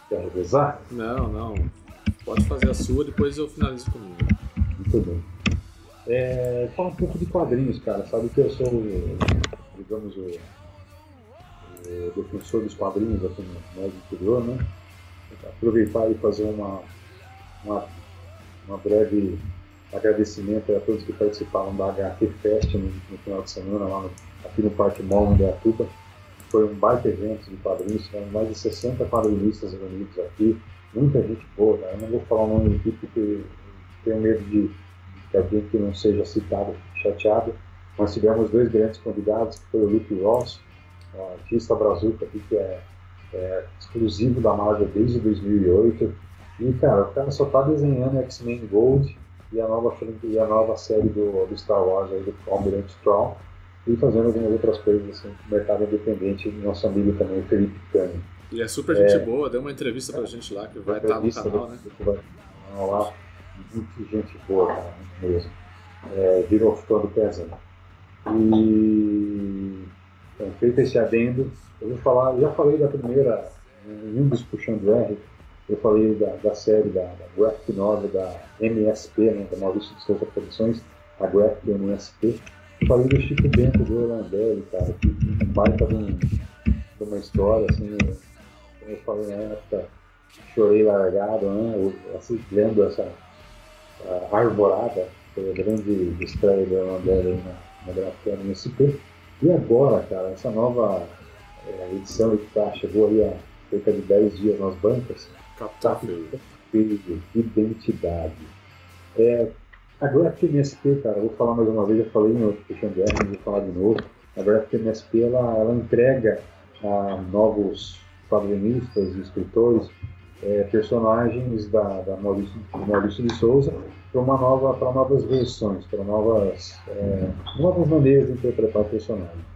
quer revezar? Não, não. Pode fazer a sua, depois eu finalizo comigo. Muito bem. É, fala um pouco de quadrinhos, cara. Sabe que eu sou, digamos, o defensor dos quadrinhos aqui no médio interior, né? Aproveitar e fazer uma, uma, uma, breve agradecimento a todos que participaram da HT Fest no, no final de semana lá no, aqui no Parque Mall, em Beatuba. Foi um baita evento de quadrinhos, tiveram mais de 60 quadrinistas reunidos aqui, muita gente boa, né? Eu não vou falar o nome aqui porque tenho medo de alguém que não seja citado chateado. Nós tivemos dois grandes convidados, que foi o Luke Ross, artista brazuca aqui que é, é, exclusivo da Marvel desde 2008. E, cara, o cara só tá desenhando X-Men Gold e a nova, e a nova série do, do Star Wars, aí, do Almirante Strong, e fazendo algumas outras coisas assim, no mercado independente, nosso amigo também, o Felipe Cani. E é super gente é, boa, deu uma entrevista pra gente lá, que vai estar no canal, né? Vai, lá, muito gente boa, cara, mesmo. É, virou fã do Pezão. E então, feito esse adendo, eu vou falar, já falei da primeira, em um dos Puxando R, eu falei da, da série, da, da graphic novel da MSP, né, da Maurício de Souza Produções, a graphic MSP. Eu falei do Chico Bento do Orlandelli, cara, que um baita de, um, de uma história, assim, como eu falei na época, chorei largado, né, assim, lendo essa Arborada, foi a grande estreia do Orlandelli na, na graphic MSP. E agora, cara, essa nova é, edição que tá, chegou aí há cerca de 10 dias nas bancas, Captar identidade. É, a MSP, cara, vou falar mais uma vez, já falei no outro Christian Guerra, vou falar de novo. A Graphic MSP, ela, ela entrega a novos quadrinistas e escritores é, personagens da, da Maurício, Maurício de Souza para uma nova para novas versões para novas é, novas maneiras de interpretar o personagem.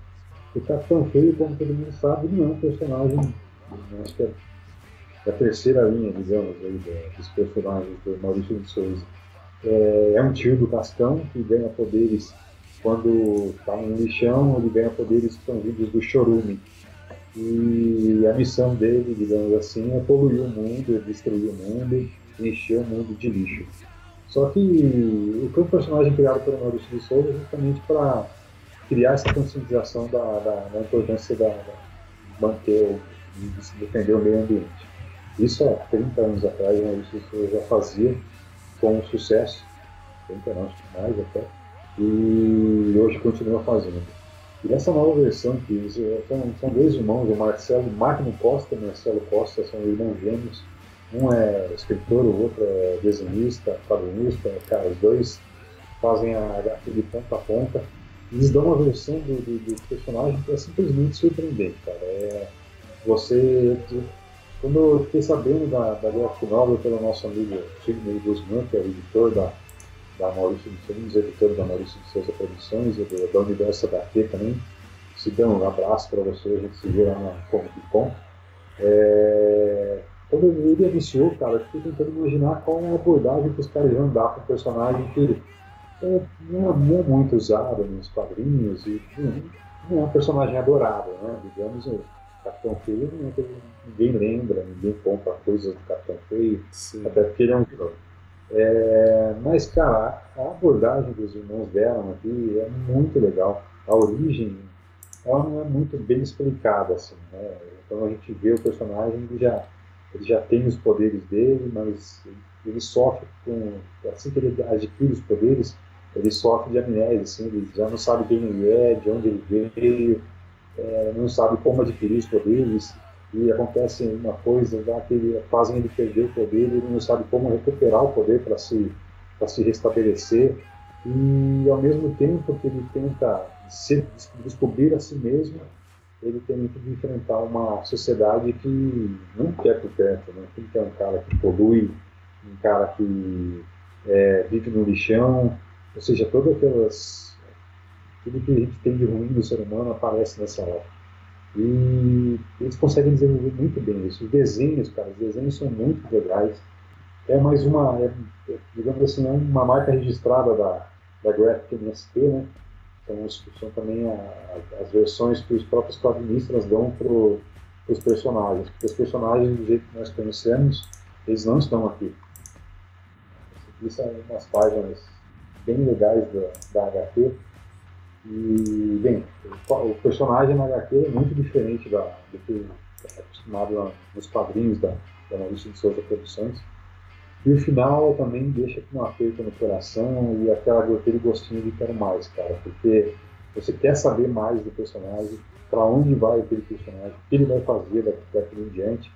O Capitão Feio como todo mundo sabe não é um personagem acho que é da terceira linha digamos aí dos personagens do Maurício de Souza. É, é um tio do Cascão que ganha poderes quando está no lixão ele ganha poderes são vindos do Chorume e a missão dele, digamos assim, é poluir o mundo, destruir o mundo, encher o mundo de lixo. Só que o foi um personagem criado pelo Maurício de Souza justamente para criar essa conscientização da, da, da importância da, da manter, de se defender o meio ambiente. Isso há 30 anos atrás o Maurício de Souza já fazia com sucesso, 30 anos mais até, e hoje continua fazendo. E nessa nova versão, que são, são dois irmãos, o Marcelo Magno Costa e Marcelo Costa, são irmãos gêmeos. Um é escritor, o outro é desenhista, quadrinista. Cara, os dois fazem a HQ de ponta a ponta. Eles dão uma versão do, do, do personagem que é simplesmente surpreendente, cara. É, você. Quando eu fiquei sabendo da, da graphic novel pelo nosso amigo Sidney Guzman, que é o editor da, da Maurício de Souza, os editores da Maurício de Souza Produções e do, da Universo HQ também. Se dão um abraço para você, a gente se vê lá na Comic Con. É... Quando ele iniciou, cara, eu fiquei tentando imaginar qual é a abordagem que os caras iam dar para o personagem que é, não é muito usado nos quadrinhos e não é um personagem adorável, né? Digamos, Capitão Feio ninguém lembra, ninguém compra coisas do Capitão Feio, até porque ele é um vilão. É, mas, cara, a abordagem dos irmãos Venom aqui é muito legal. A origem, ela não é muito bem explicada, assim, né? Então a gente vê o personagem, ele já, ele já tem os poderes dele, mas ele sofre com... Assim que ele adquire os poderes, ele sofre de amnésia, assim, ele já não sabe quem ele é, de onde ele veio, é, não sabe como adquirir os poderes, e acontece uma coisa lá que ele, fazem ele perder o poder, ele não sabe como recuperar o poder para se, se restabelecer, e ao mesmo tempo que ele tenta se, descobrir a si mesmo, ele tem que enfrentar uma sociedade que não quer por perto, né? que quer um cara que polui, um cara que é, vive no lixão, ou seja, todas aquelas tudo que a gente tem de ruim no ser humano aparece nessa hora. E eles conseguem desenvolver muito bem isso. Os desenhos, cara, os desenhos são muito legais. É mais uma, é, digamos assim, é uma marca registrada da, da Graphic MSP, né? Então, são também a, as versões que os próprios quadrinistas dão para os personagens. Porque os personagens, do jeito que nós conhecemos, eles não estão aqui. Aqui são umas páginas bem legais da, da HQ e, bem, o personagem na HQ é muito diferente da, do que é acostumado nos quadrinhos da, da Maurício de Souza Produções. E o final também deixa com um aperto no coração e aquela, aquele gostinho de quero mais, cara, porque você quer saber mais do personagem, para onde vai aquele personagem, o que ele vai fazer daqui, daqui em diante,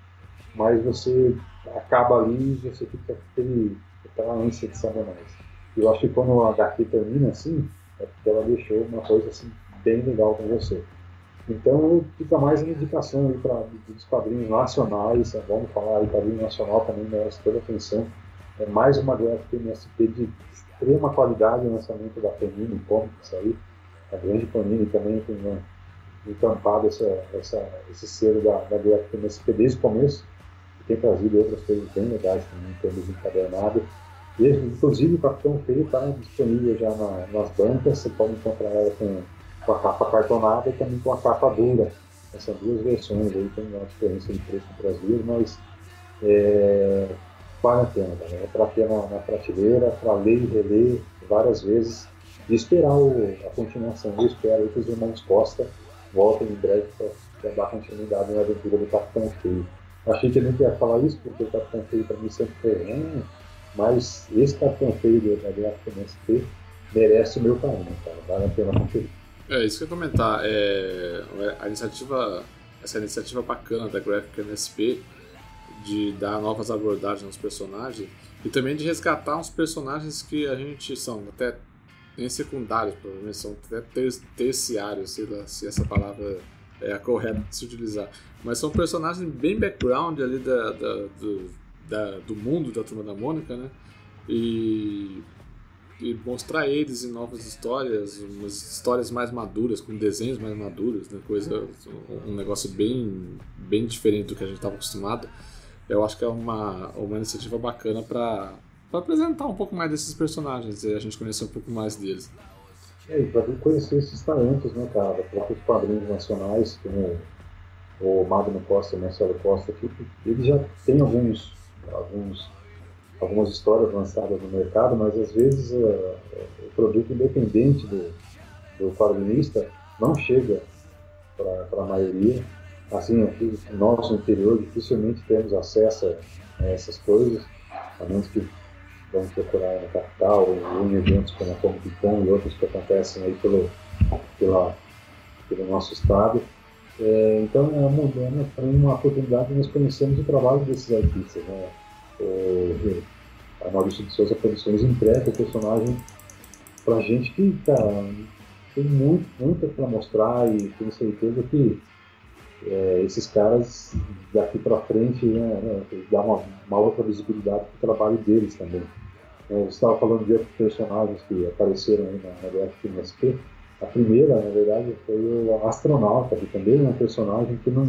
mas você acaba ali e você fica com aquela ânsia de saber mais. Eu acho que quando a HQ termina assim, é porque ela deixou uma coisa assim bem legal com você. Então fica mais uma indicação aí para dos quadrinhos nacionais, é, vamos falar aí quadrinho nacional também merece toda atenção. É mais uma gráfica MSP de extrema qualidade o lançamento da Panini Comics aí. A grande Panini também tem né, encampado essa, essa, esse selo da, da gráfica MSP desde o começo e tem trazido outras coisas bem legais também, em termos de encadernado. Inclusive o Capitão Feio está disponível já na, nas bancas, você pode encontrar ela com, com, a capa cartonada e também com a capa dura. Essas duas versões aí tem uma diferença de preço entre as duas, mas é, vale a pena, É para ter na, na prateleira, para ler e reler várias vezes e esperar o, a continuação. Eu espero que os irmãos Costa voltem em breve para dar continuidade na aventura do Capitão Feio. Achei que ele não ia falar isso, porque o Capitão Feio para mim sempre foi. Mas esse cartão feio da Gráfica MSP merece o meu carinho, cara. Vale a pena conferir. É, isso que eu ia comentar. É, a iniciativa, essa iniciativa bacana da Graphic MSP de dar novas abordagens aos personagens e também de resgatar uns personagens que a gente são até nem secundários, provavelmente são até ter terciários, sei lá se essa palavra é a correta de se utilizar. Mas são personagens bem background ali da, da do, da, do mundo da Turma da Mônica, né? E, e mostrar eles em novas histórias, umas histórias mais maduras, com desenhos mais maduros, né? Coisa, um negócio bem, bem diferente do que a gente estava acostumado. Eu acho que é uma, uma iniciativa bacana para apresentar um pouco mais desses personagens e a gente conhecer um pouco mais deles. É, e para conhecer esses talentos, né, cara? Próprios quadrinhos nacionais, como o Magno Costa e o Marcelo Costa, aqui, eles já têm alguns alguns, algumas histórias lançadas no mercado, mas às vezes uh, o produto independente do, do quadrinista não chega para a maioria. Assim, aqui no nosso interior dificilmente temos acesso a essas coisas, a menos que vamos procurar na capital ou em eventos como a Comic Con e outros que acontecem aí pelo, pela, pelo nosso estado. É, então é uma, é uma oportunidade de nós conhecermos o trabalho desses artistas. Né? O, a Maurício de Souza Produções entrega o personagem pra gente que cara, tem muito, muito para mostrar e tenho certeza que é, esses caras daqui para frente né, né, dá uma, uma outra visibilidade para o trabalho deles também. É, você estava falando de outros personagens que apareceram aí na, na BFMSP. A primeira, na verdade, foi o astronauta, que também é um personagem que não,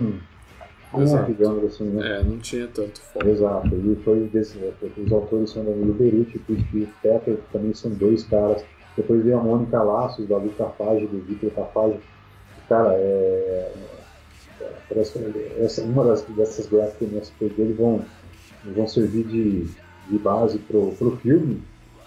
Exato. digamos assim, né? É, não tinha tanto foco. Exato, e foi desse, os autores são Danilo Beruti e Steve Pepper, que também são dois caras. Depois veio a Mônica Laços, da Luca Fage, do Vitor Tafage. Cara, é, Parece que essa, uma das, dessas graphic MSP dele vão, vão servir de, de base pro, pro filme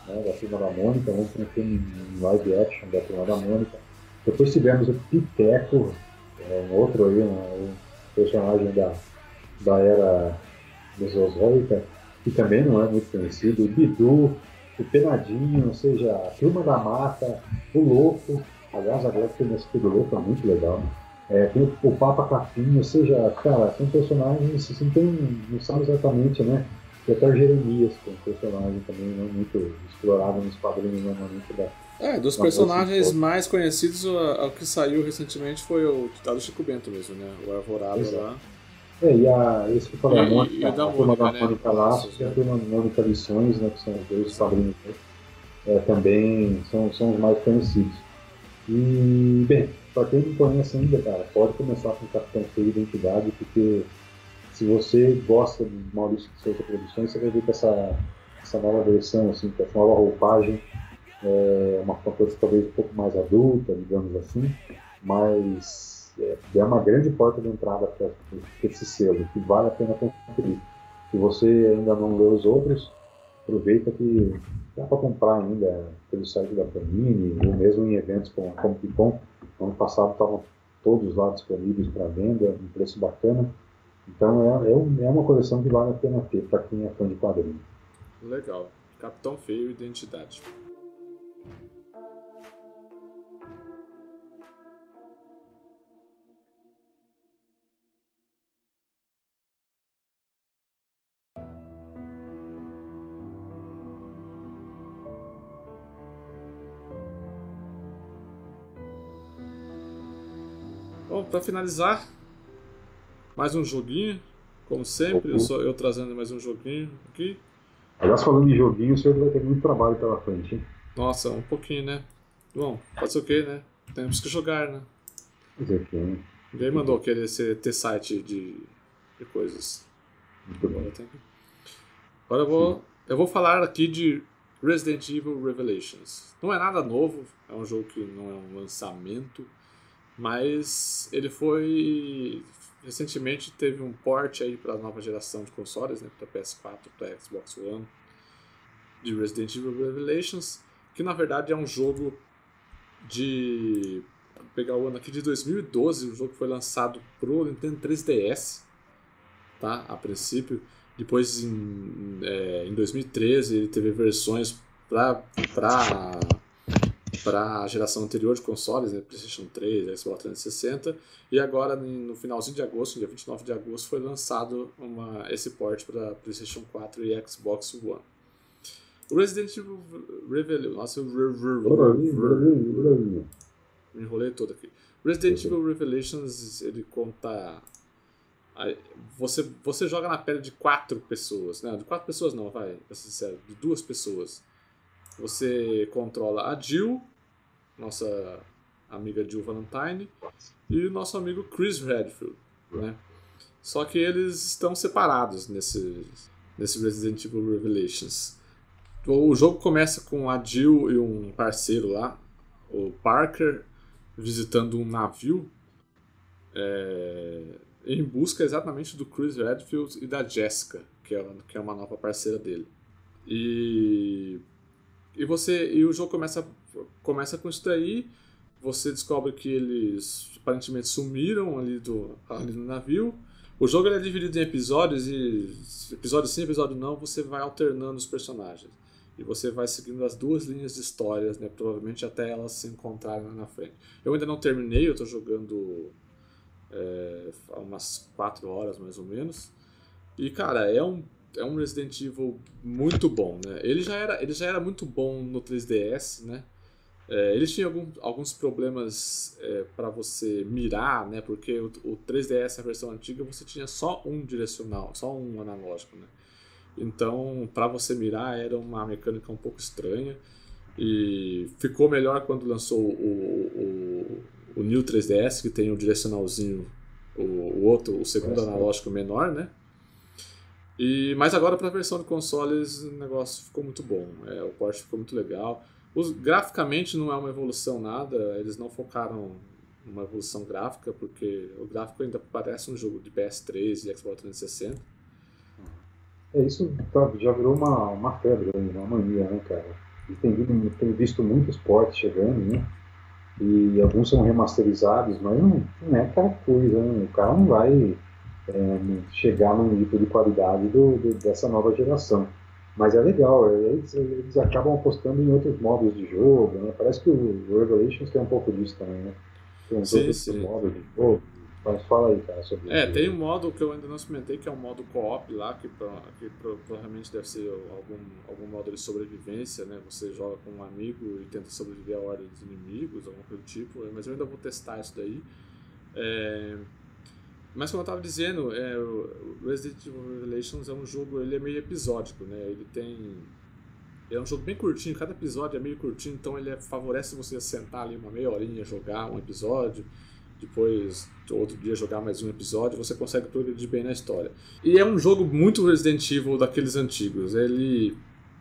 né, da Turma da Mônica, vamos ter um filme live action da Turma da Mônica. Depois tivemos o Piteco, é, um outro aí, um personagem da, da era mesozoica, que também não é muito conhecido, o Bidu, o Penadinho, ou seja, a Turma da Mata, o Louco, aliás, agora que tem esse do Louco é muito legal, né? É, tem o, o Papa Capim, ou seja, cara, são personagens, assim, tem, não sabe exatamente, né? E até Jeremias, que é um personagem também não muito explorado nos quadrinhos normalmente da. É, dos personagens mais conhecidos, o, o, que saiu recentemente foi o do Chico Bento mesmo, né? O Alvorada Exato. lá. É, e a, esse que eu falei, a, Mônica, a, a turma da Mônica né? Laços e a turma da Mônica Lições, né, que são os dois quadrinhos, é, também são, são os mais conhecidos. E, bem, para quem não conhece ainda, cara, pode começar com Capitão Feio Identidade, porque se você gosta de Maurício de Souza Produções, você vai ver que essa, essa nova versão, assim, com essa nova roupagem, é uma coisa talvez um pouco mais adulta, digamos assim, mas é, é uma grande porta de entrada para esse selo, que vale a pena conferir. Se você ainda não leu os outros, aproveita que dá para comprar ainda pelo site da Panini, ou mesmo em eventos como a Comic Con. Ano passado estavam todos lá disponíveis para venda, um preço bacana. Então é, é, é uma coleção que vale a pena ter para quem é fã de quadrinhos. Legal. Capitão Feio Identidade. Para finalizar, mais um joguinho, como sempre, eu sou eu trazendo mais um joguinho aqui. Aliás, falando em joguinho, você vai ter muito trabalho pela frente, hein? Nossa, um pouquinho, né? Bom, pode ser o quê, né? Temos que jogar, né? Fazer o quê, né? Ninguém mandou querer ser, ter site de, de coisas. Muito bom. Agora eu vou, eu vou falar aqui de Resident Evil Revelations. Não é nada novo, é um jogo que não é um lançamento mas ele foi recentemente teve um port aí para a nova geração de consoles, né, para PS4, para Xbox One, de Resident Evil Revelations, que na verdade é um jogo de vou pegar o ano aqui de 2012, o jogo foi lançado pro Nintendo 3DS, tá? A princípio, depois em, é, em 2013 ele teve versões para para para a geração anterior de consoles, né, PlayStation 3, Xbox 360, e agora no finalzinho de agosto, dia 29 de agosto, foi lançado uma, esse port para PlayStation 4 e Xbox One. O Resident Evil Revelation. Nossa, eu me enrolei todo aqui. Resident Evil Revelations ele conta. Você, você joga na pele de quatro pessoas, né? De quatro pessoas não, vai, pra ser sincero, de duas pessoas. Você controla a Jill, nossa amiga Jill Valentine, e nosso amigo Chris Redfield, né? Só que eles estão separados nesse, nesse Resident Evil Revelations. O jogo começa com a Jill e um parceiro lá, o Parker, visitando um navio é, em busca exatamente do Chris Redfield e da Jessica, que é, que é uma nova parceira dele. E e você e o jogo começa começa com isso daí. Você descobre que eles aparentemente sumiram ali do ali no navio. O jogo é dividido em episódios e episódio sim, episódio não, você vai alternando os personagens. E você vai seguindo as duas linhas de histórias, né? Provavelmente até elas se encontrarem lá na frente. Eu ainda não terminei, eu estou jogando é, há umas 4 horas mais ou menos. E cara, é um é um Resident Evil muito bom, né? Ele já era, ele já era muito bom no 3DS, né? É, eles tinham algum, alguns problemas é, para você mirar, né? Porque o, o 3DS, a versão antiga, você tinha só um direcional, só um analógico, né? Então, para você mirar era uma mecânica um pouco estranha e ficou melhor quando lançou o, o, o New 3DS, que tem o direcionalzinho, o, o outro, o segundo analógico menor, né? E, mas agora para a versão de consoles o negócio ficou muito bom. É, o port ficou muito legal. Os, graficamente não é uma evolução nada, eles não focaram uma evolução gráfica, porque o gráfico ainda parece um jogo de PS3 e Xbox 360. É, isso tá, já virou uma, uma febre, uma mania, né, cara? E tem, tem visto muitos portes chegando, né? E alguns são remasterizados, mas não, não é aquela coisa, né? O cara não vai é, chegar no nível de qualidade do, do, dessa nova geração. Mas é legal, é, eles, eles, acabam apostando em outros modos de jogo, né? Parece que o Revelations tem um pouco disso também, né? Tem uns sim, sim. modos de jogo. Mas fala aí, cara, sobre É, tem um modo que eu ainda não experimentei, que é um modo co-op lá, que, que pro- provavelmente deve ser algum, algum modo de sobrevivência, né? Você joga com um amigo e tenta sobreviver à ordem dos inimigos, alguma coisa do tipo, mas eu ainda vou testar isso daí. É, Mas como eu estava dizendo, é, o Resident Evil Revelations é um jogo, ele é meio episódico, né? Ele tem... É um jogo bem curtinho, cada episódio é meio curtinho, então ele é- favorece você sentar ali uma meia horinha, jogar um episódio, depois outro dia jogar mais um episódio, você consegue progredir bem na história. E é um jogo muito Resident Evil daqueles antigos. Ele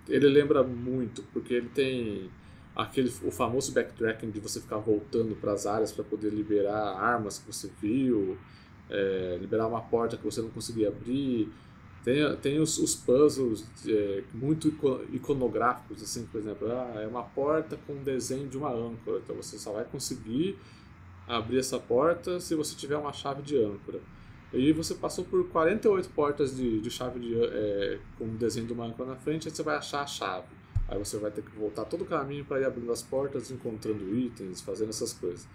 ele lembra muito porque ele tem aquele o famoso backtracking de você ficar voltando para as áreas para poder liberar armas que você viu, é, liberar uma porta que você não conseguia abrir. Tem, tem os, os puzzles é, muito ico- iconográficos, assim, por exemplo, ah, é uma porta com um desenho de uma âncora, então você só vai conseguir abrir essa porta se você tiver uma chave de âncora. E você passou por 48 portas de, de chave de, é, com um desenho de uma âncora na frente, aí você vai achar a chave. Aí você vai ter que voltar todo o caminho para ir abrindo as portas, encontrando itens, fazendo essas coisas.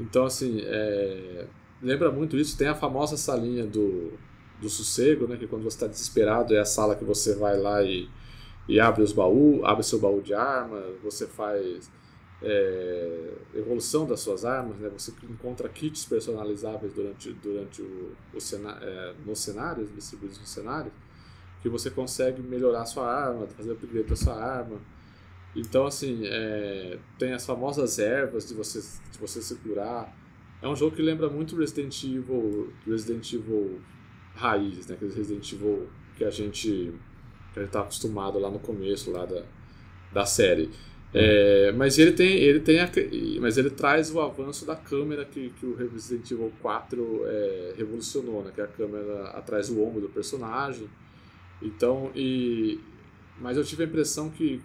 Então, assim, é, lembra muito isso. Tem a famosa salinha do, do sossego, né, que quando você está desesperado é a sala que você vai lá e, e abre os baús, abre seu baú de armas, você faz é, evolução das suas armas, né? Você encontra kits personalizáveis durante, durante o, o cena, é, nos cenários, distribuídos nos cenários, que você consegue melhorar a sua arma, fazer upgrade da sua arma. Então, assim, é, tem as famosas ervas de você, de você se curar. É um jogo que lembra muito Resident Evil, Resident Evil raiz, né? Aqueles Resident Evil que a gente que tá acostumado lá no começo lá da, da série. É, mas ele tem, ele tem a- mas ele traz o avanço da câmera que, que o Resident Evil 4 é, revolucionou, né? Que a câmera atrás do ombro do personagem. Então, e mas eu tive a impressão que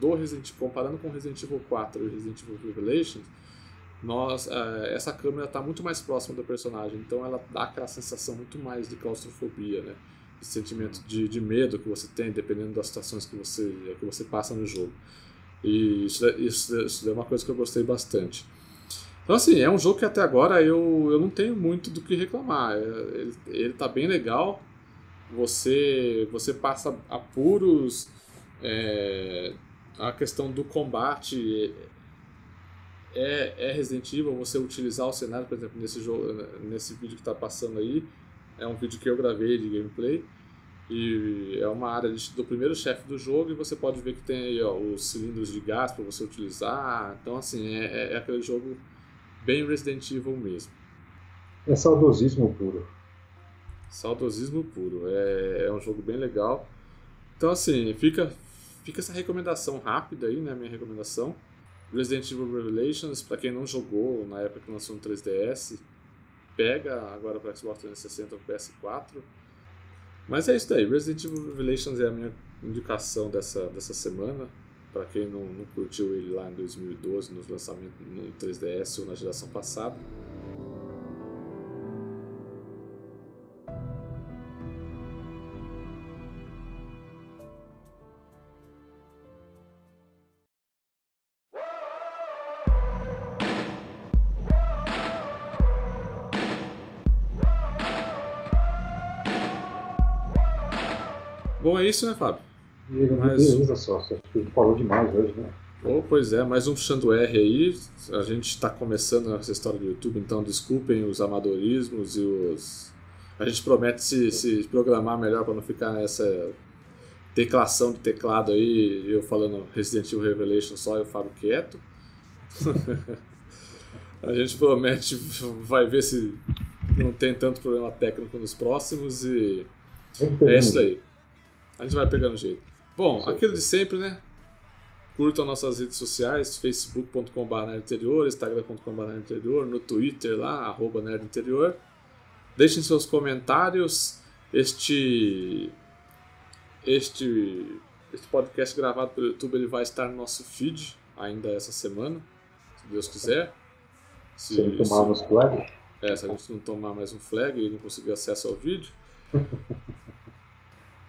do Resident comparando com Resident Evil 4 e Resident Evil Revelations, nós, eh, essa câmera está muito mais próxima do personagem, então ela dá aquela sensação muito mais de claustrofobia, né? Esse sentimento de, de medo que você tem, dependendo das situações que você, que você passa no jogo. E isso, é- isso, é- isso é uma coisa que eu gostei bastante. Então, assim, é um jogo que até agora eu, eu não tenho muito do que reclamar. É, Ele, ele tá bem legal. Você, você passa apuros. É, a questão do combate é, é Resident Evil. Você utilizar o cenário, por exemplo, nesse, jogo, nesse vídeo que está passando aí. É um vídeo que eu gravei de gameplay. E é uma área do primeiro chefe do jogo e você pode ver que tem aí ó, os cilindros de gás para você utilizar. Então, assim, é, é- é aquele jogo bem Resident Evil mesmo. É saudosismo puro. Saudosismo puro. É, é um jogo bem legal. Então, assim, fica, fica essa recomendação rápida aí, né? Minha recomendação. Resident Evil Revelations, para quem não jogou na época que lançou no 3DS, pega agora para Xbox 360 ou PS4. Mas é isso daí. Resident Evil Revelations é a minha indicação dessa, dessa semana. Para quem não, não curtiu ele lá em 2012, nos lançamentos no 3DS ou na geração passada. Bom, é isso, né, Fábio? E Mas- beleza só, acho que a gente falou demais hoje, né? Oh, pois é, mais um puxando R aí. A gente está começando essa história do YouTube, então desculpem os amadorismos e os. A gente promete se, se programar melhor para não ficar nessa teclação de teclado aí, eu falando Resident Evil Revelation só e o Fábio quieto. a gente promete, vai ver se não tem tanto problema técnico nos próximos e é isso daí. A gente vai pegando jeito. Bom, aí. aquilo de sempre, né? Curtam nossas redes sociais, facebook.com.br interior, instagram.com.br interior, no Twitter lá, arroba nerdinterior. Deixem seus comentários. Este, este, este podcast gravado pelo YouTube ele vai estar no nosso feed ainda essa semana, se Deus quiser. Se, se tomarmos flag? É, se a gente não tomar mais um flag e não conseguir acesso ao vídeo.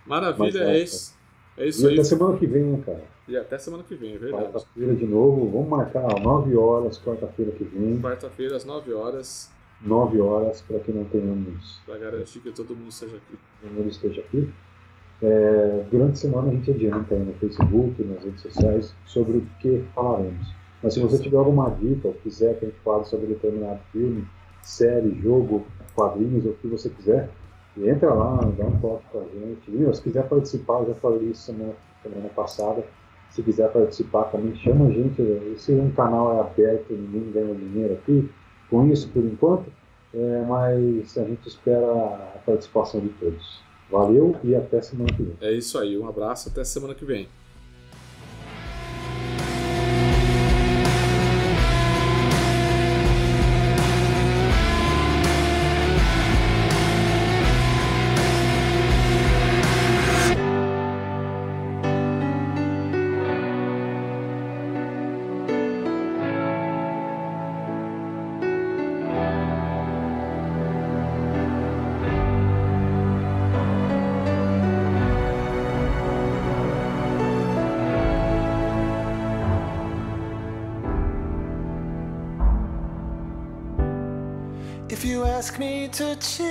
Maravilha, é, é isso. É isso e aí. até semana que vem, cara. E até semana que vem, é verdade. Quarta-feira de novo, vamos marcar às 9 horas, quarta-feira que vem. Quarta-feira às 9 horas. 9 horas, para que não tenhamos. Para garantir que todo mundo esteja aqui. Todo mundo esteja aqui. É, durante a semana a gente adianta aí no Facebook, nas redes sociais, sobre o que falaremos. Mas se você tiver alguma dica ou quiser que a gente fale sobre determinado filme, série, jogo, quadrinhos, ou o que você quiser, entra lá, dá um toque com a gente. E, se quiser participar, eu já falei isso semana, semana passada. Se quiser participar também, chama a gente. Esse um canal é aberto, ninguém ganha dinheiro aqui com isso por enquanto, é, mas a gente espera a participação de todos. Valeu e até semana que vem. É isso aí, um abraço, até semana que vem. To change.